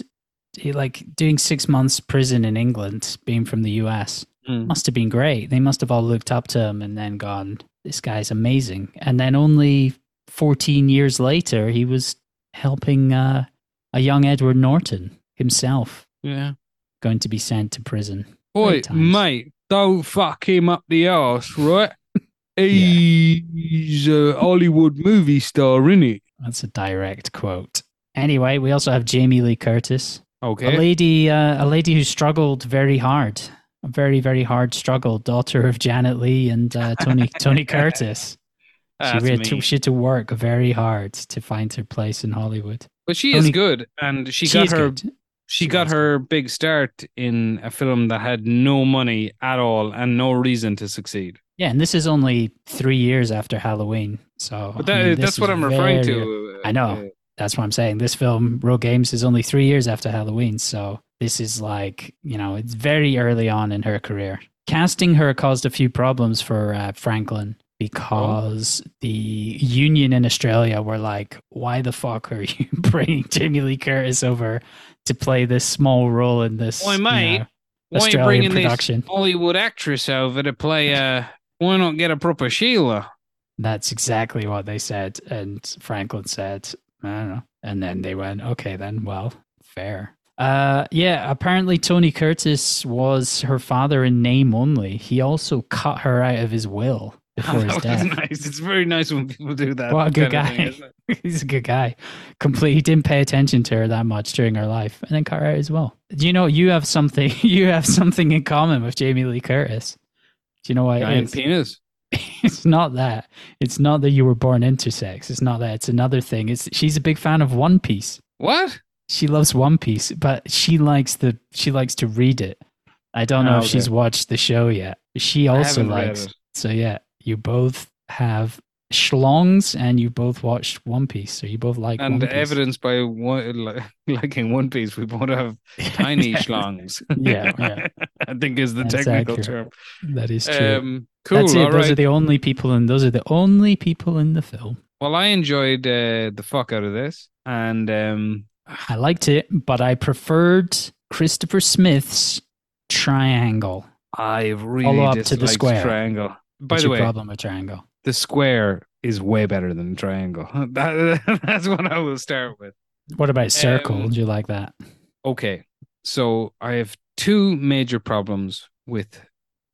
he like doing six months prison in england being from the us Mm. must have been great they must have all looked up to him and then gone this guy's amazing and then only 14 years later he was helping uh, a young edward norton himself Yeah. going to be sent to prison Boy, mate, don't fuck him up the arse, right? He's a Hollywood movie star, isn't he? that's a direct quote anyway we also have jamie lee curtis Okay. A lady, uh, a lady who struggled very hard, a very, very hard struggle. Daughter of Janet Leigh and uh, Tony Tony Curtis. She had, to, she had to work very hard to find her place in Hollywood. But she is good, and she, got her good. she She got was her big start in a film that had no money at all and no reason to succeed. Yeah, and this is only three years after Halloween. So But I mean, that's what I'm referring very- to. I know. Uh, That's what I'm saying. This film, Roadgames, is only three years after Halloween. So this is like, you know, it's very early on in her career. Casting her caused a few problems for uh, Franklin because the union in Australia were like, why the fuck are you bringing Jamie Lee Curtis over to play this small role in this Why, you mate? know, why are you bringing production? this Hollywood actress over to play? Uh, why not get a proper Sheila? That's exactly what they said. And Franklin said, I don't know. And then they went, okay, then, well, fair. Uh, yeah, apparently Tony Curtis was her father in name only. He also cut her out of his will before his death. nice. It's very nice when people do that. What a good of thing, guy. He's a good guy. Complete. He didn't pay attention to her that much during her life, and then cut her out as well. Do you know you have something? You have something in common with Jamie Lee Curtis. Do you know why? Giant is? penis. it's not that. It's not that you were born intersex. It's not that. It's another thing. It's she's a big fan of One Piece. What? She loves One Piece, but she likes the she likes to read it. I don't know Oh, if okay. she's watched the show yet. She also likes. So yeah, you both have schlongs and you both watched One Piece. So you both like And One Piece. evidence by one, like, liking One Piece, we both have tiny schlongs. Yeah, yeah. I think is the That's technical accurate. term. That is true. Um, cool. That's it. Those are the only people in. Those are the only people in the film. Well, I enjoyed uh, the fuck out of this, and um, I liked it, but I preferred Christopher Smith's triangle. I really Follow up to the square. triangle. By What's the way, problem with triangle? The square is way better than the triangle. That, that's what I will start with. What about circle? Um, Do you like that? Okay, so I have two major problems with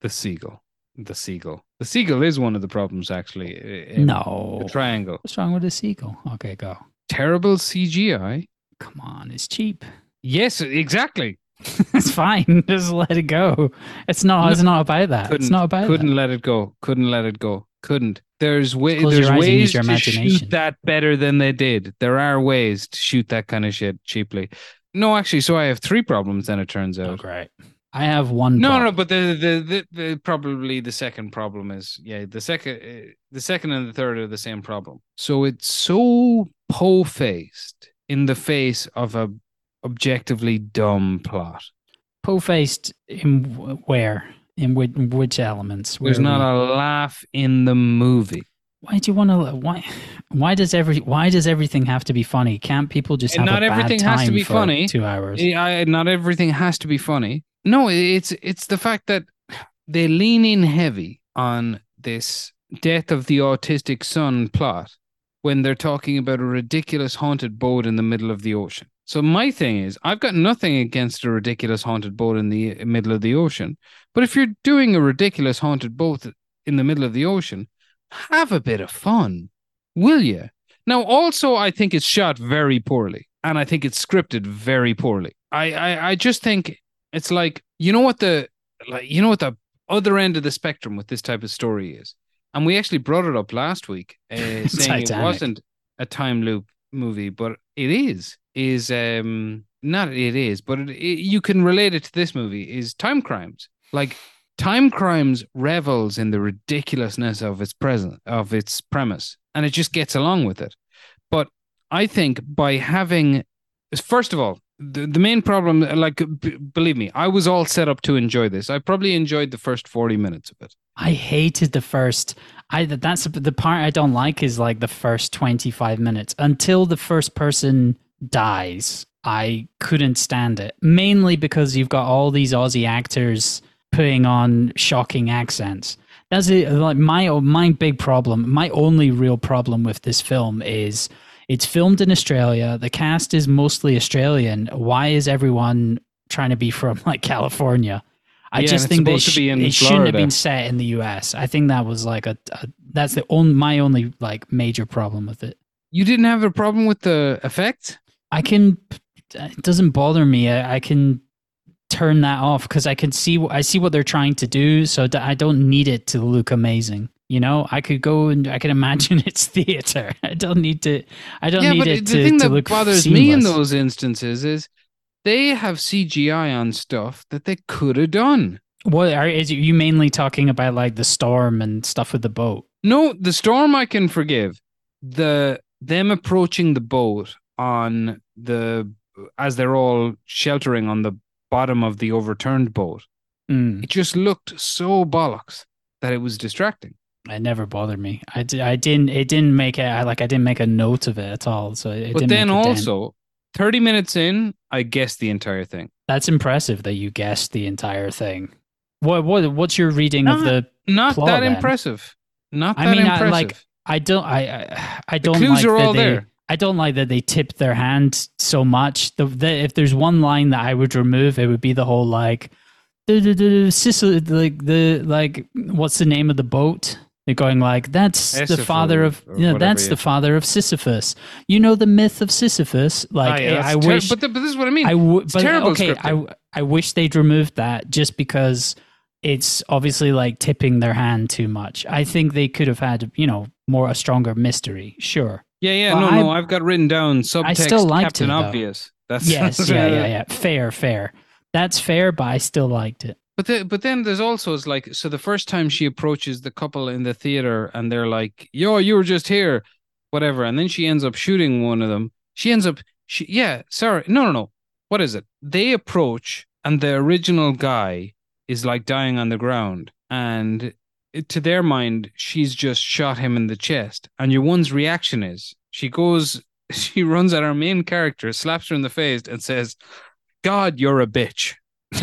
the seagull. The seagull. The seagull is one of the problems, actually. No. The triangle. What's wrong with the seagull? Okay, go. Terrible CGI. Come on, it's cheap. Yes, exactly. it's fine. Just let it go. It's not. It's not about that. Couldn't. It's not about couldn't that. let it go. Couldn't let it go. Couldn't. There's way, there's eyes and use ways your to shoot that better than they did. There are ways to shoot that kind of shit cheaply. No, actually, so I have three problems. Then it turns Oh, out. great. I have one. No, no, but the, the the the probably the second problem is yeah the second uh, the second and the third are the same problem. So it's so po faced in the face of a objectively dumb plot. po-faced in where in which, which elements? There's not we- a laugh in the movie. Why do you want to? Why? Why does every? Why does everything have to be funny? Can't people just And have not a bad everything has to time be funny. Two hours. I, not everything has to be funny. No, it's it's the fact that they lean in heavy on this death of the autistic son plot when they're talking about a ridiculous haunted boat in the middle of the ocean. So my thing is, I've got nothing against a ridiculous haunted boat in the middle of the ocean, but if you're doing a ridiculous haunted boat in the middle of the ocean, have a bit of fun, will you? Now, also, I think it's shot very poorly, and I think it's scripted very poorly. I, I, I just think it's like you know what the like you know what the other end of the spectrum with this type of story is, and we actually brought it up last week, uh, saying it wasn't a time loop movie, but it is. Is um not it is, but it, it, you can relate it to this movie. Is Timecrimes like Timecrimes revels in the ridiculousness of its present of its premise and it just gets along with it but i think by having first of all the, the main problem like b- believe me i was all set up to enjoy this i probably enjoyed the first 40 minutes of it I hated the first. I that's the part I don't like is like the first twenty five minutes until the first person dies. I couldn't stand it mainly because you've got all these Aussie actors putting on shocking accents. That's it. Like my my big problem, my only real problem with this film is it's filmed in Australia. The cast is mostly Australian. Why is everyone trying to be from like California? I Yeah, just think they supposed to be in it shouldn't have been set in the U.S. I think that was like a, a that's the only my only like major problem with it. you didn't have a problem with the effect I can it doesn't bother me. I, I can turn that off because I can see I see what they're trying to do, so I don't need it to look amazing. You know, I could go and I can imagine it's theater. I don't need to. I don't yeah need but it the to, thing that look bothers me in those instances is they have cgi on stuff that they could have done What are is you mainly talking about like the storm and stuff with the boat? No, the storm I can forgive. The them approaching the boat on the as they're all sheltering on the bottom of the overturned boat. Mm, It just looked so bollocks that it was distracting. it never bothered me. I, di- I didn't. It didn't make it. Like. I didn't make a note of it at all. So it but didn't then make a dent. also, 30 minutes in, I guessed the entire thing. that's impressive that you guessed the entire thing. What what what's your reading of the? Not Plot, that then. impressive. Not I that mean, I impressive. like- I don't. I I, I don't clues like are all they, there. I don't like that they tip their hand so much. The, the if there's one line that I would remove, it would be the whole like, Sicily, like the like what's the name of the boat? They're going like that's the father of you know, whatever, that's yeah. the father of Sisyphus. You know the myth of Sisyphus. Like Ah, yeah, I, that's ter- wish, but, the- but this is what I mean. I would, It's but terrible okay, scripting. I I wish they'd removed that just because it's obviously like tipping their hand too much. I think they could have had you know more a stronger mystery. Sure. Yeah, yeah, well, no, no. I- I've got written down subtext still liked Captain it, though. Obvious. That's Yes. yeah. Yeah. Yeah. Fair. Fair. That's fair, but I still liked it. But the, but then there's also it's like so the first time she approaches the couple in the theater and they're like, "Yo, you were just here," whatever, and then she ends up shooting one of them. She ends up, she yeah, sorry, no, no, no. What is it? They approach and the original guy is like dying on the ground, and to their mind, she's just shot him in the chest, and your one's reaction is she goes, she runs at our main character, slaps her in the face, and says, "God, you're a bitch."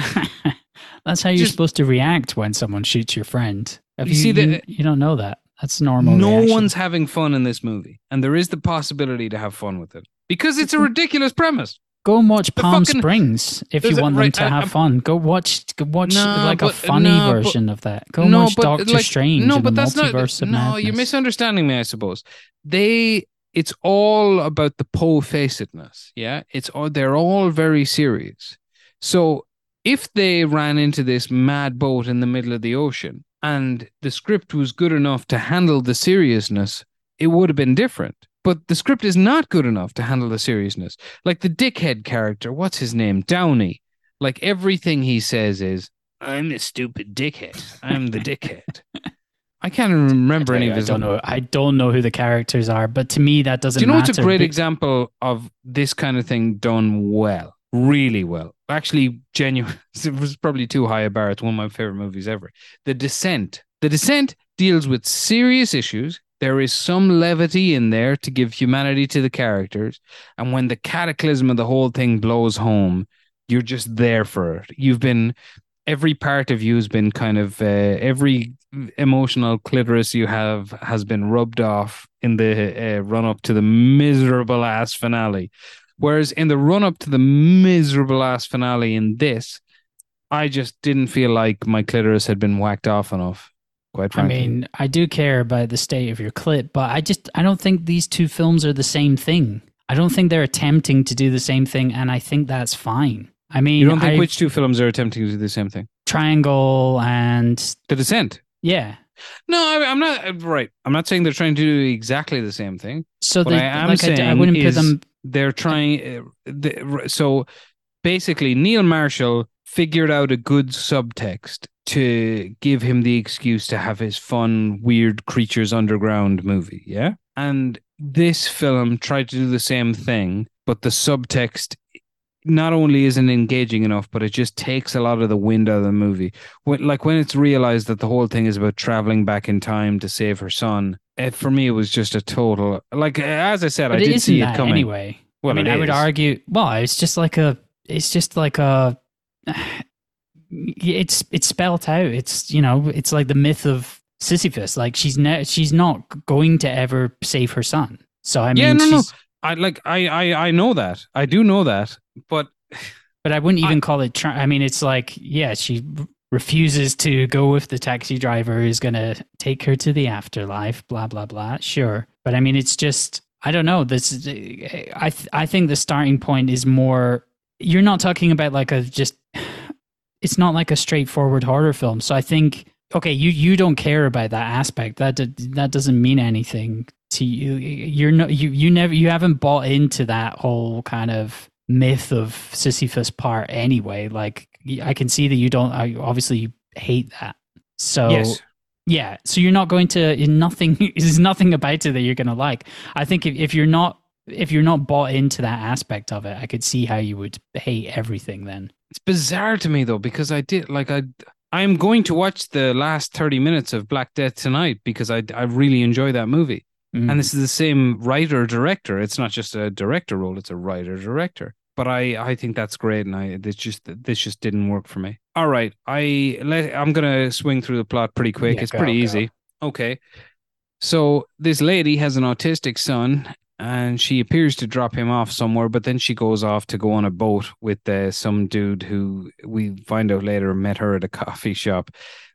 That's how you're Just- supposed to react when someone shoots your friend. Have You you, see you, you don't know that. That's normal. no reaction. one's having fun in this movie, and there is the possibility to have fun with it because it's a ridiculous premise. Go and watch Palm fucking- Springs if you want them to I- have I'm- fun. Go watch. Go watch No, like a funny no, but- version of that. Go and watch Doctor like, Strange No, but that's not. No, madness. you're misunderstanding me. I suppose they. It's all about the po-facedness. Yeah, it's all. They're all very serious. So if they ran into this mad boat in the middle of the ocean and the script was good enough to handle the seriousness, it would have been different. But the script is not good enough to handle the seriousness. Like the dickhead character, what's his name? Downey. Like everything he says is, I'm a stupid dickhead. I'm the dickhead. I can't remember any of I his don't know. I don't know who the characters are, but to me that doesn't. Matter. Do you know what's a great be- example of this kind of thing done well? Really well. Actually, genuine. It was probably too high a bar. It's one of my favorite movies ever. The Descent. The Descent deals with serious issues. There is some levity in there to give humanity to the characters. And when the cataclysm of the whole thing blows home, you're just there for it. You've been, every part of you has been kind of, uh, every emotional clitoris you have has been rubbed off in the uh, run up to the miserable ass finale. Whereas in the run up to the miserable ass finale in this, I just didn't feel like my clitoris had been whacked off enough. Quite I mean, I do care about the state of your clip, but I just I don't think these two films are the same thing. I don't think they're attempting to do the same thing, and I think that's fine. I mean, you don't think I- which two films are attempting to do the same thing? Triangle and The Descent. yeah. No, I, I'm not uh, right. I'm not saying they're trying to do exactly the same thing. So What the, I am like I, d- I saying wouldn't put them. they're trying uh, the, so basically neil marshall figured out a good subtext to give him the excuse to have his fun weird creatures underground movie yeah and this film tried to do the same thing but the subtext not only isn't engaging enough but it just takes a lot of the wind out of the movie when, like when it's realized that the whole thing is about traveling back in time to save her son it, for me it was just a total like as i said But i did see it coming anyway. well, I mean, I would argue. Well, it's just like a. It's just like a. It's it's spelt out. It's you know. It's like the myth of Sisyphus. Like she's ne- she's not going to ever save her son. So I mean, Yeah, no, no. I like I I I know that. I do know that. But But I wouldn't I- even call it. Tri- I mean, it's like yeah, she refuses to go with the taxi driver who's going to take her to the afterlife. Blah blah blah. Sure, but I mean, it's just I don't know. This is- I th- I think the starting point is more. You're not talking about like a just. It's not like a straightforward horror film. So I think okay, you you don't care about that aspect. That that doesn't mean anything to you. You're not you you never you haven't bought into that whole kind of myth of Sisyphus part anyway. Like I can see that you don't. I obviously hate that. So yes. yeah, so you're not going to nothing. There's nothing about it that you're going to like. I think if, if you're not if you're not bought into that aspect of it, I could see how you would hate everything. Then It's bizarre to me though because I did like I I'm going to watch the last 30 minutes of Black Death tonight because I I really enjoy that movie. Mm. And this is the same writer director. It's not just a director role, it's a writer director. But I I think that's great and I this just this just didn't work for me. All right. I let I'm going to swing through the plot pretty quick. Yeah, it's go, pretty go. easy. Okay. So this lady has an autistic son and she appears to drop him off somewhere, but then she goes off to go on a boat with uh, some dude who we find out later met her at a coffee shop.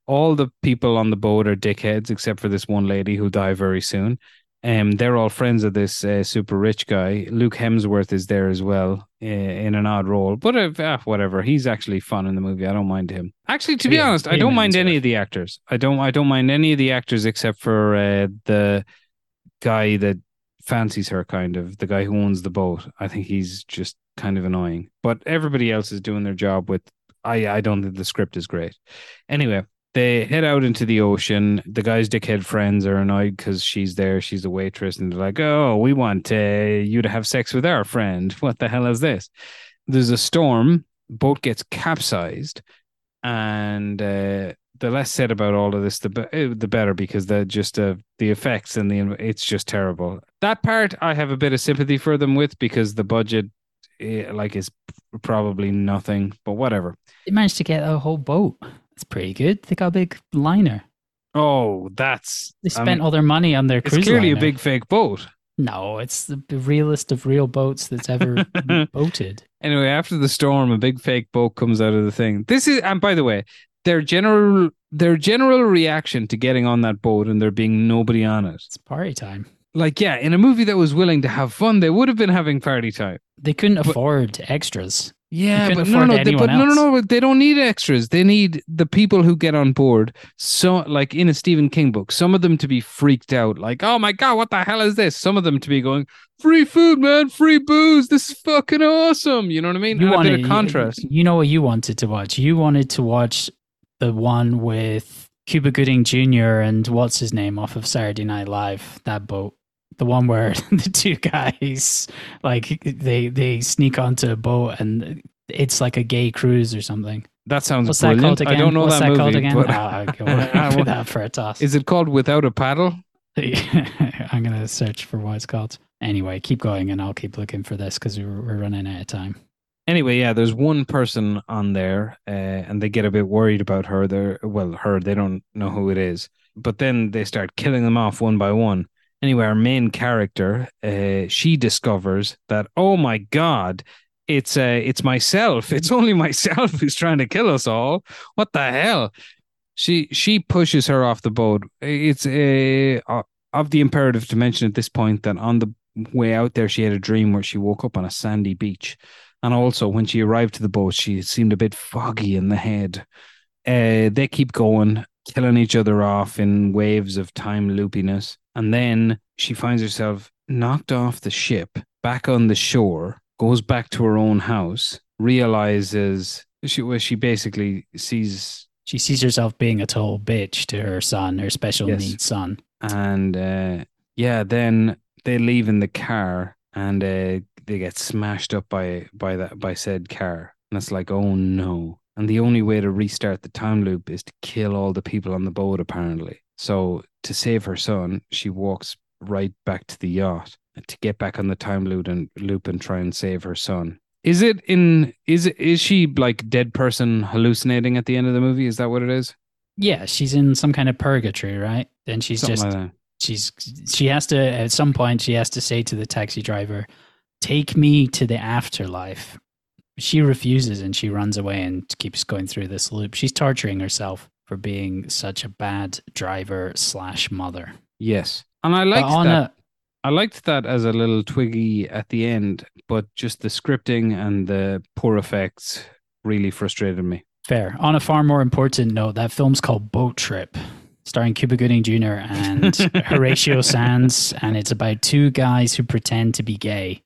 All the people on the boat are dickheads except for this one lady who'll die very soon. Um, they're all friends of this uh, super rich guy. Luke Hemsworth is there as well uh, in an odd role, but uh, ah, whatever. He's actually fun in the movie. I don't mind him. Actually, to be Liam- honest, I don't mind any of the actors. I don't. I don't mind any of the actors except for uh, the guy that fancies her. Kind of the guy who owns the boat. I think he's just kind of annoying. But everybody else is doing their job. With I, I don't think the script is great. Anyway, they head out into the ocean. The guy's dickhead friends are annoyed because she's there. She's a waitress, and they're like, "Oh, we want uh, you to have sex with our friend. What the hell is this?" There's a storm. Boat gets capsized, and uh, the less said about all of this, the be- eh, the better because the just uh, the effects and the it's just terrible. That part I have a bit of sympathy for them with because the budget, eh, like, is probably nothing. But whatever. they managed to get a whole boat. It's pretty good. They got a big liner. Oh, that's They I spent mean, all their money on their It's cruise clearly liner. a big fake boat. No, it's the, the realest of real boats that's ever boated. Anyway, after the storm, a big fake boat comes out of the thing. This is, and by the way, their general their general reaction to getting on that boat and there being nobody on it. It's party time. Like, yeah, in a movie that was willing to have fun, they would have been having party time. They couldn't But- afford extras. Yeah, but no, no, they, but no, no, no. They don't need extras. They need the people who get on board. So, like in a Stephen King book, some of them to be freaked out, like, "Oh my god, what the hell is this?" Some of them to be going, "Free food, man, free booze. This is fucking awesome." You know what I mean? You and a wanted bit of contrast. You, you know what you wanted to watch? You wanted to watch the one with Cuba Gooding Jr. and what's his name off of Saturday Night Live? That boat. The one where the two guys like they they sneak onto a boat and it's like a gay cruise or something. That sounds What's that brilliant. called again? I don't know What's that, that, movie, called again? Oh, ah, okay, we'll put that for a toss. is it called Without a Paddle? I'm gonna search for what it's called. Anyway, keep going, and I'll keep looking for this because we're, we're running out of time. Anyway, yeah, there's one person on there, uh, and they get a bit worried about her. They're well, her. They don't know who it is, but then they start killing them off one by one. Anyway, our main character, uh, she discovers that oh my god, it's uh, it's myself. It's only myself who's trying to kill us all. What the hell? She she pushes her off the boat. It's uh, of the imperative to mention at this point that on the way out there, she had a dream where she woke up on a sandy beach. And also, when she arrived to the boat, she seemed a bit foggy in the head. Uh, they keep going, killing each other off in waves of time loopiness. And then she finds herself knocked off the ship, back on the shore, goes back to her own house, realizes she, well, she basically sees She sees herself being a total bitch to her son, her special Yes. needs son. and uh, yeah, then they leave in the car and uh, they get smashed up by by that by said car, and it's like, oh no! And the only way to restart the time loop is to kill all the people on the boat, apparently. So to save her son, she walks right back to the yacht to get back on the time loop and loop and try and save her son. Is it in? Is it? Is she like dead person hallucinating at the end of the movie? Is that what it is? Yeah, she's in some kind of purgatory, right? Then she's Something just like she's she has to at some point she has to say to the taxi driver, "Take me to the afterlife." She refuses and she runs away and keeps going through this loop. She's torturing herself for being such a bad driver slash mother. Yes, and I But liked on that. a I liked that as a little twiggy at the end, but just the scripting and the poor effects really frustrated me. fair, on a far more important note, that film's called Boat Trip, starring Cuba Gooding Jr. and Horatio Sanz, and it's about two guys who pretend to be gay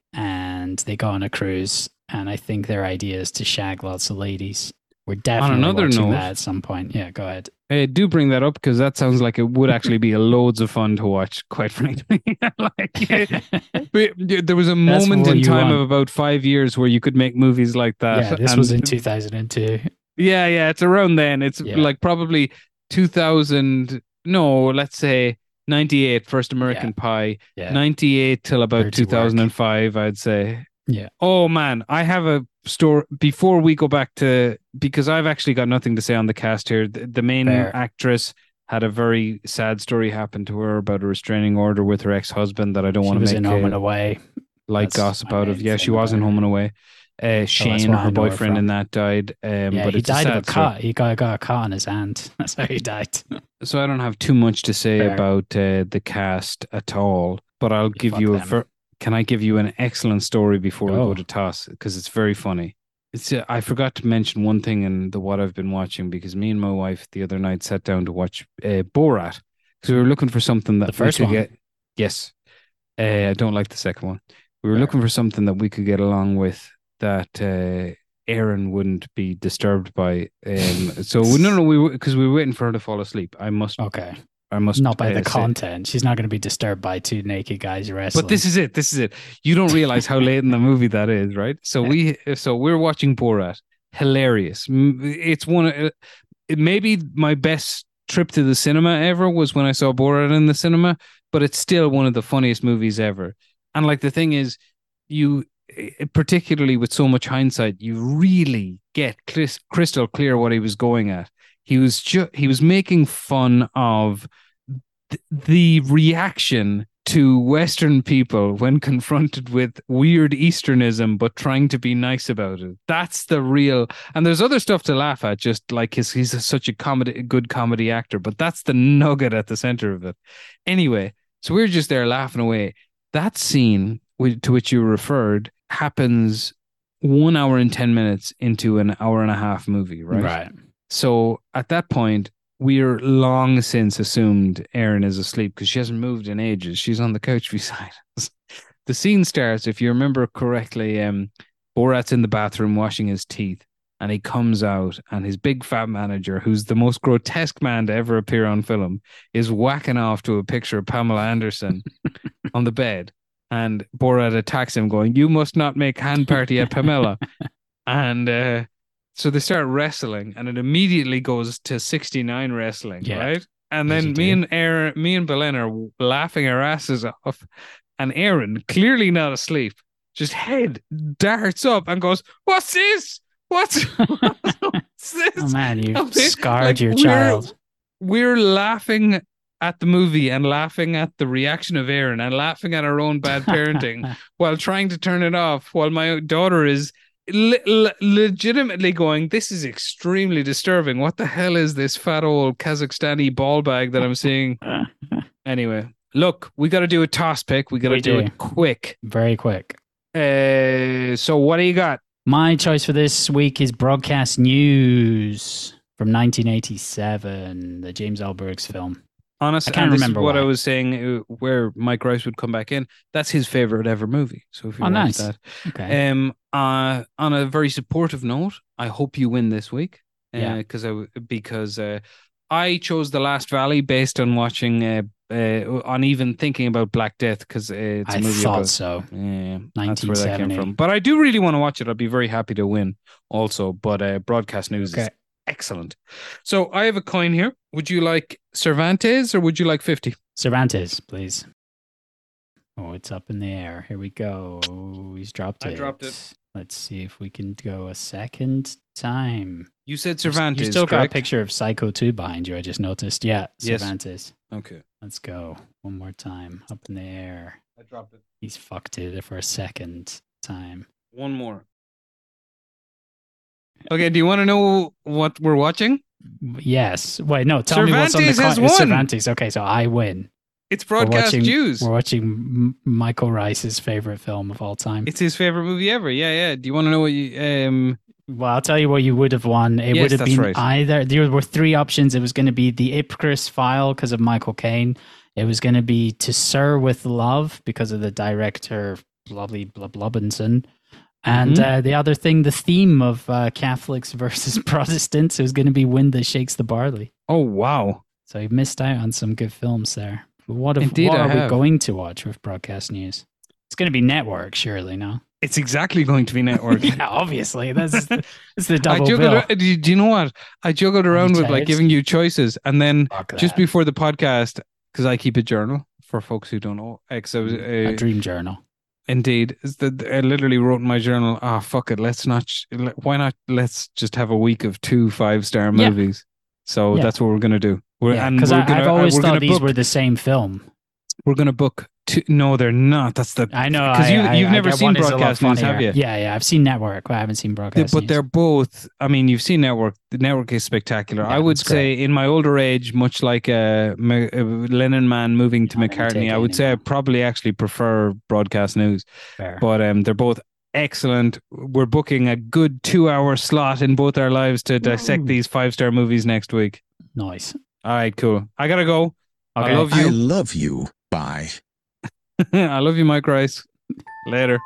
and they go on a cruise. And I think their idea is to shag lots of ladies. We're definitely another watching note- that at some point. Yeah, go ahead. Hey, do bring that up because that sounds like it would actually be a loads of fun to watch. Quite frankly, like but there was a moment in time want. of about five years where you could make movies like that. yeah, this and- was in 2002. Yeah, yeah, it's around then. It's Yeah. like probably 2000. No, let's say 98, First American Pie. Yeah. 98 till about Dirty work. 2005, I'd say. Yeah. Oh man, I have a story before we go back to because I've actually got nothing to say on the cast here. The, the main Fair. actress had a very sad story happen to her about a restraining order with her ex-husband that I don't She want to was make in Home and Away. like That's gossip out of. Yeah, she was in Home and Away. Uh, Shane, why I her boyfriend, in that died. Um, yeah, but he died of a cut. He got, got a cut on his hand. That's how he died. so I don't have too much to say Fair. about uh, the cast at all. But I'll give fuck you a. Ver- can I give you an excellent story before we Go. go to toss? Because it's very funny. It's. Uh, I forgot to mention one thing in the what I've been watching because me and my wife the other night sat down to watch uh, Borat because we were looking for something that The first we could one? get. Yes, uh, I don't like the second one. We were Fair. looking for something that we could get along with that uh, Erin wouldn't be disturbed by. Um, so no, no, we because we were waiting for her to fall asleep. I must. Okay. I must Not by uh, the say- content. She's not going to be disturbed by two naked guys wrestling. But this is it. This is it. You don't realize how late in the movie that is, right? So we, so we're watching Borat. Hilarious. It's one. of- It may be my best trip to the cinema ever was when I saw Borat in the cinema, but it's still one of the funniest movies ever. And like the thing is, you particularly with so much hindsight, you really get crystal clear what he was going at. He was ju- he was making fun of th- the reaction to Western people when confronted with weird Easternism, but trying to be nice about it. That's the real. And there's other stuff to laugh at, just like his, he's such a comedy, good comedy actor. But that's the nugget at the center of it. Anyway, so we're just there laughing away. That scene to which you referred happens one hour and 10 minutes into an hour and a half movie, right? Right. So at that point, we're long since assumed Erin is asleep because she hasn't moved in ages. She's on the couch beside us. The scene starts, if you remember correctly, um, Borat's in the bathroom washing his teeth, and he comes out, and his big fat manager, who's the most grotesque man to ever appear on film, is whacking off to a picture of Pamela Anderson on the bed. And Borat attacks him, going, You must not make hand party at Pamela. and uh, so they start wrestling, and it immediately goes to 69 wrestling, Yeah. right? And then me and Erin, me and Belen are laughing our asses off. And Erin, clearly not asleep, just head darts up and goes, What's this? What's, what's this? Oh man, you've Okay, scarred like, your we're- child. We're laughing at the movie and laughing at the reaction of Erin and laughing at our own bad parenting while trying to turn it off while my daughter is le- le- legitimately going this is extremely disturbing what the hell is this fat old kazakhstani ball bag that i'm seeing anyway look we got to do a toss pick we got to do do. it quick Very quick. uh so what do you got My choice for this week is Broadcast News from 1987, the James L. Brooks film. Honest I can't is remember what i was saying uh, where mike rice would come back in that's his favorite ever movie so if you Oh, watch nice. that Okay. Um, uh, on a very supportive note, I hope you win this week. Uh, Yeah. because I because uh, I chose the Last Valley based on watching uh, uh on even thinking about Black Death because uh, it's a I movie I thought about so. yeah, that's where that came from. But I do really want to watch it. I'd be very happy to win also. But uh, broadcast news is Okay. Excellent. So I have a coin here. Would you like Cervantes or would you like fifty? Cervantes, please. Oh, it's up in the air. Here we go. He's dropped I it. dropped it. Let's see if we can go a second time. You said Cervantes. You still got a picture of Psycho 2 behind you. I just noticed. Yeah, Yes. Cervantes. Okay, Let's go. One more time. Up in the air. I dropped it. He's fucked it for a second time. One more. Okay, do you want to know what we're watching? Yes. Wait, no. Tell me what's on the Cervantes has won. Cervantes. Okay, so I win. It's broadcast watching- Jews. We're watching Michael Rice's favorite film of all time. It's his favorite movie ever. Yeah, yeah. Do you want to know what you um Well, I'll tell you what you would have won. It Yes, would have been right. either. There were three options. It was going to be the Ipcress file because of Michael Caine. It was going to be To Sir with Love because of the director Blobby Blobinson. And Mhm. uh, the other thing, the theme of uh, Catholics versus Protestants, was going to be Wind That Shakes the Barley. Oh wow. So you missed out on some good films there. What, if, Indeed, what I are we going to watch with broadcast news? It's going to be network, surely, no? It's exactly going to be network. yeah, obviously. That's, that's the I double juggled bill. ar- do you, do you know what? I juggled around with like giving you choices and then just before the podcast because I keep a journal for folks who don't know. Because I was a uh, dream journal. Indeed, that I literally wrote in my journal. Ah, fuck it. Let's not. Why not? Let's just have a week of two five star Yeah. movies. So Yeah. that's what we're gonna do. We're, Yeah, and because I've always thought these book, were the same film. We're gonna book two. No, they're not. That's the. I know 'Cause you- I- I- you've I never get seen one is a lot Broadcast News, have you? Yeah, yeah. I've seen Network, but I haven't seen they- Broadcast. but News. they're both. I mean, you've seen Network. The Network is spectacular. Yeah, I would it's say, in my older age, much like a, Ma- a Lennon man moving to Not gonna take McCartney, I would say I probably actually prefer Broadcast News. fair. but um, they're both excellent. We're booking a good two-hour slot in both our lives to dissect Ooh. these five-star movies next week. Nice. All right, cool. I gotta go. Okay. I love you. I love you. Bye. I love you, Mike Rice. Later.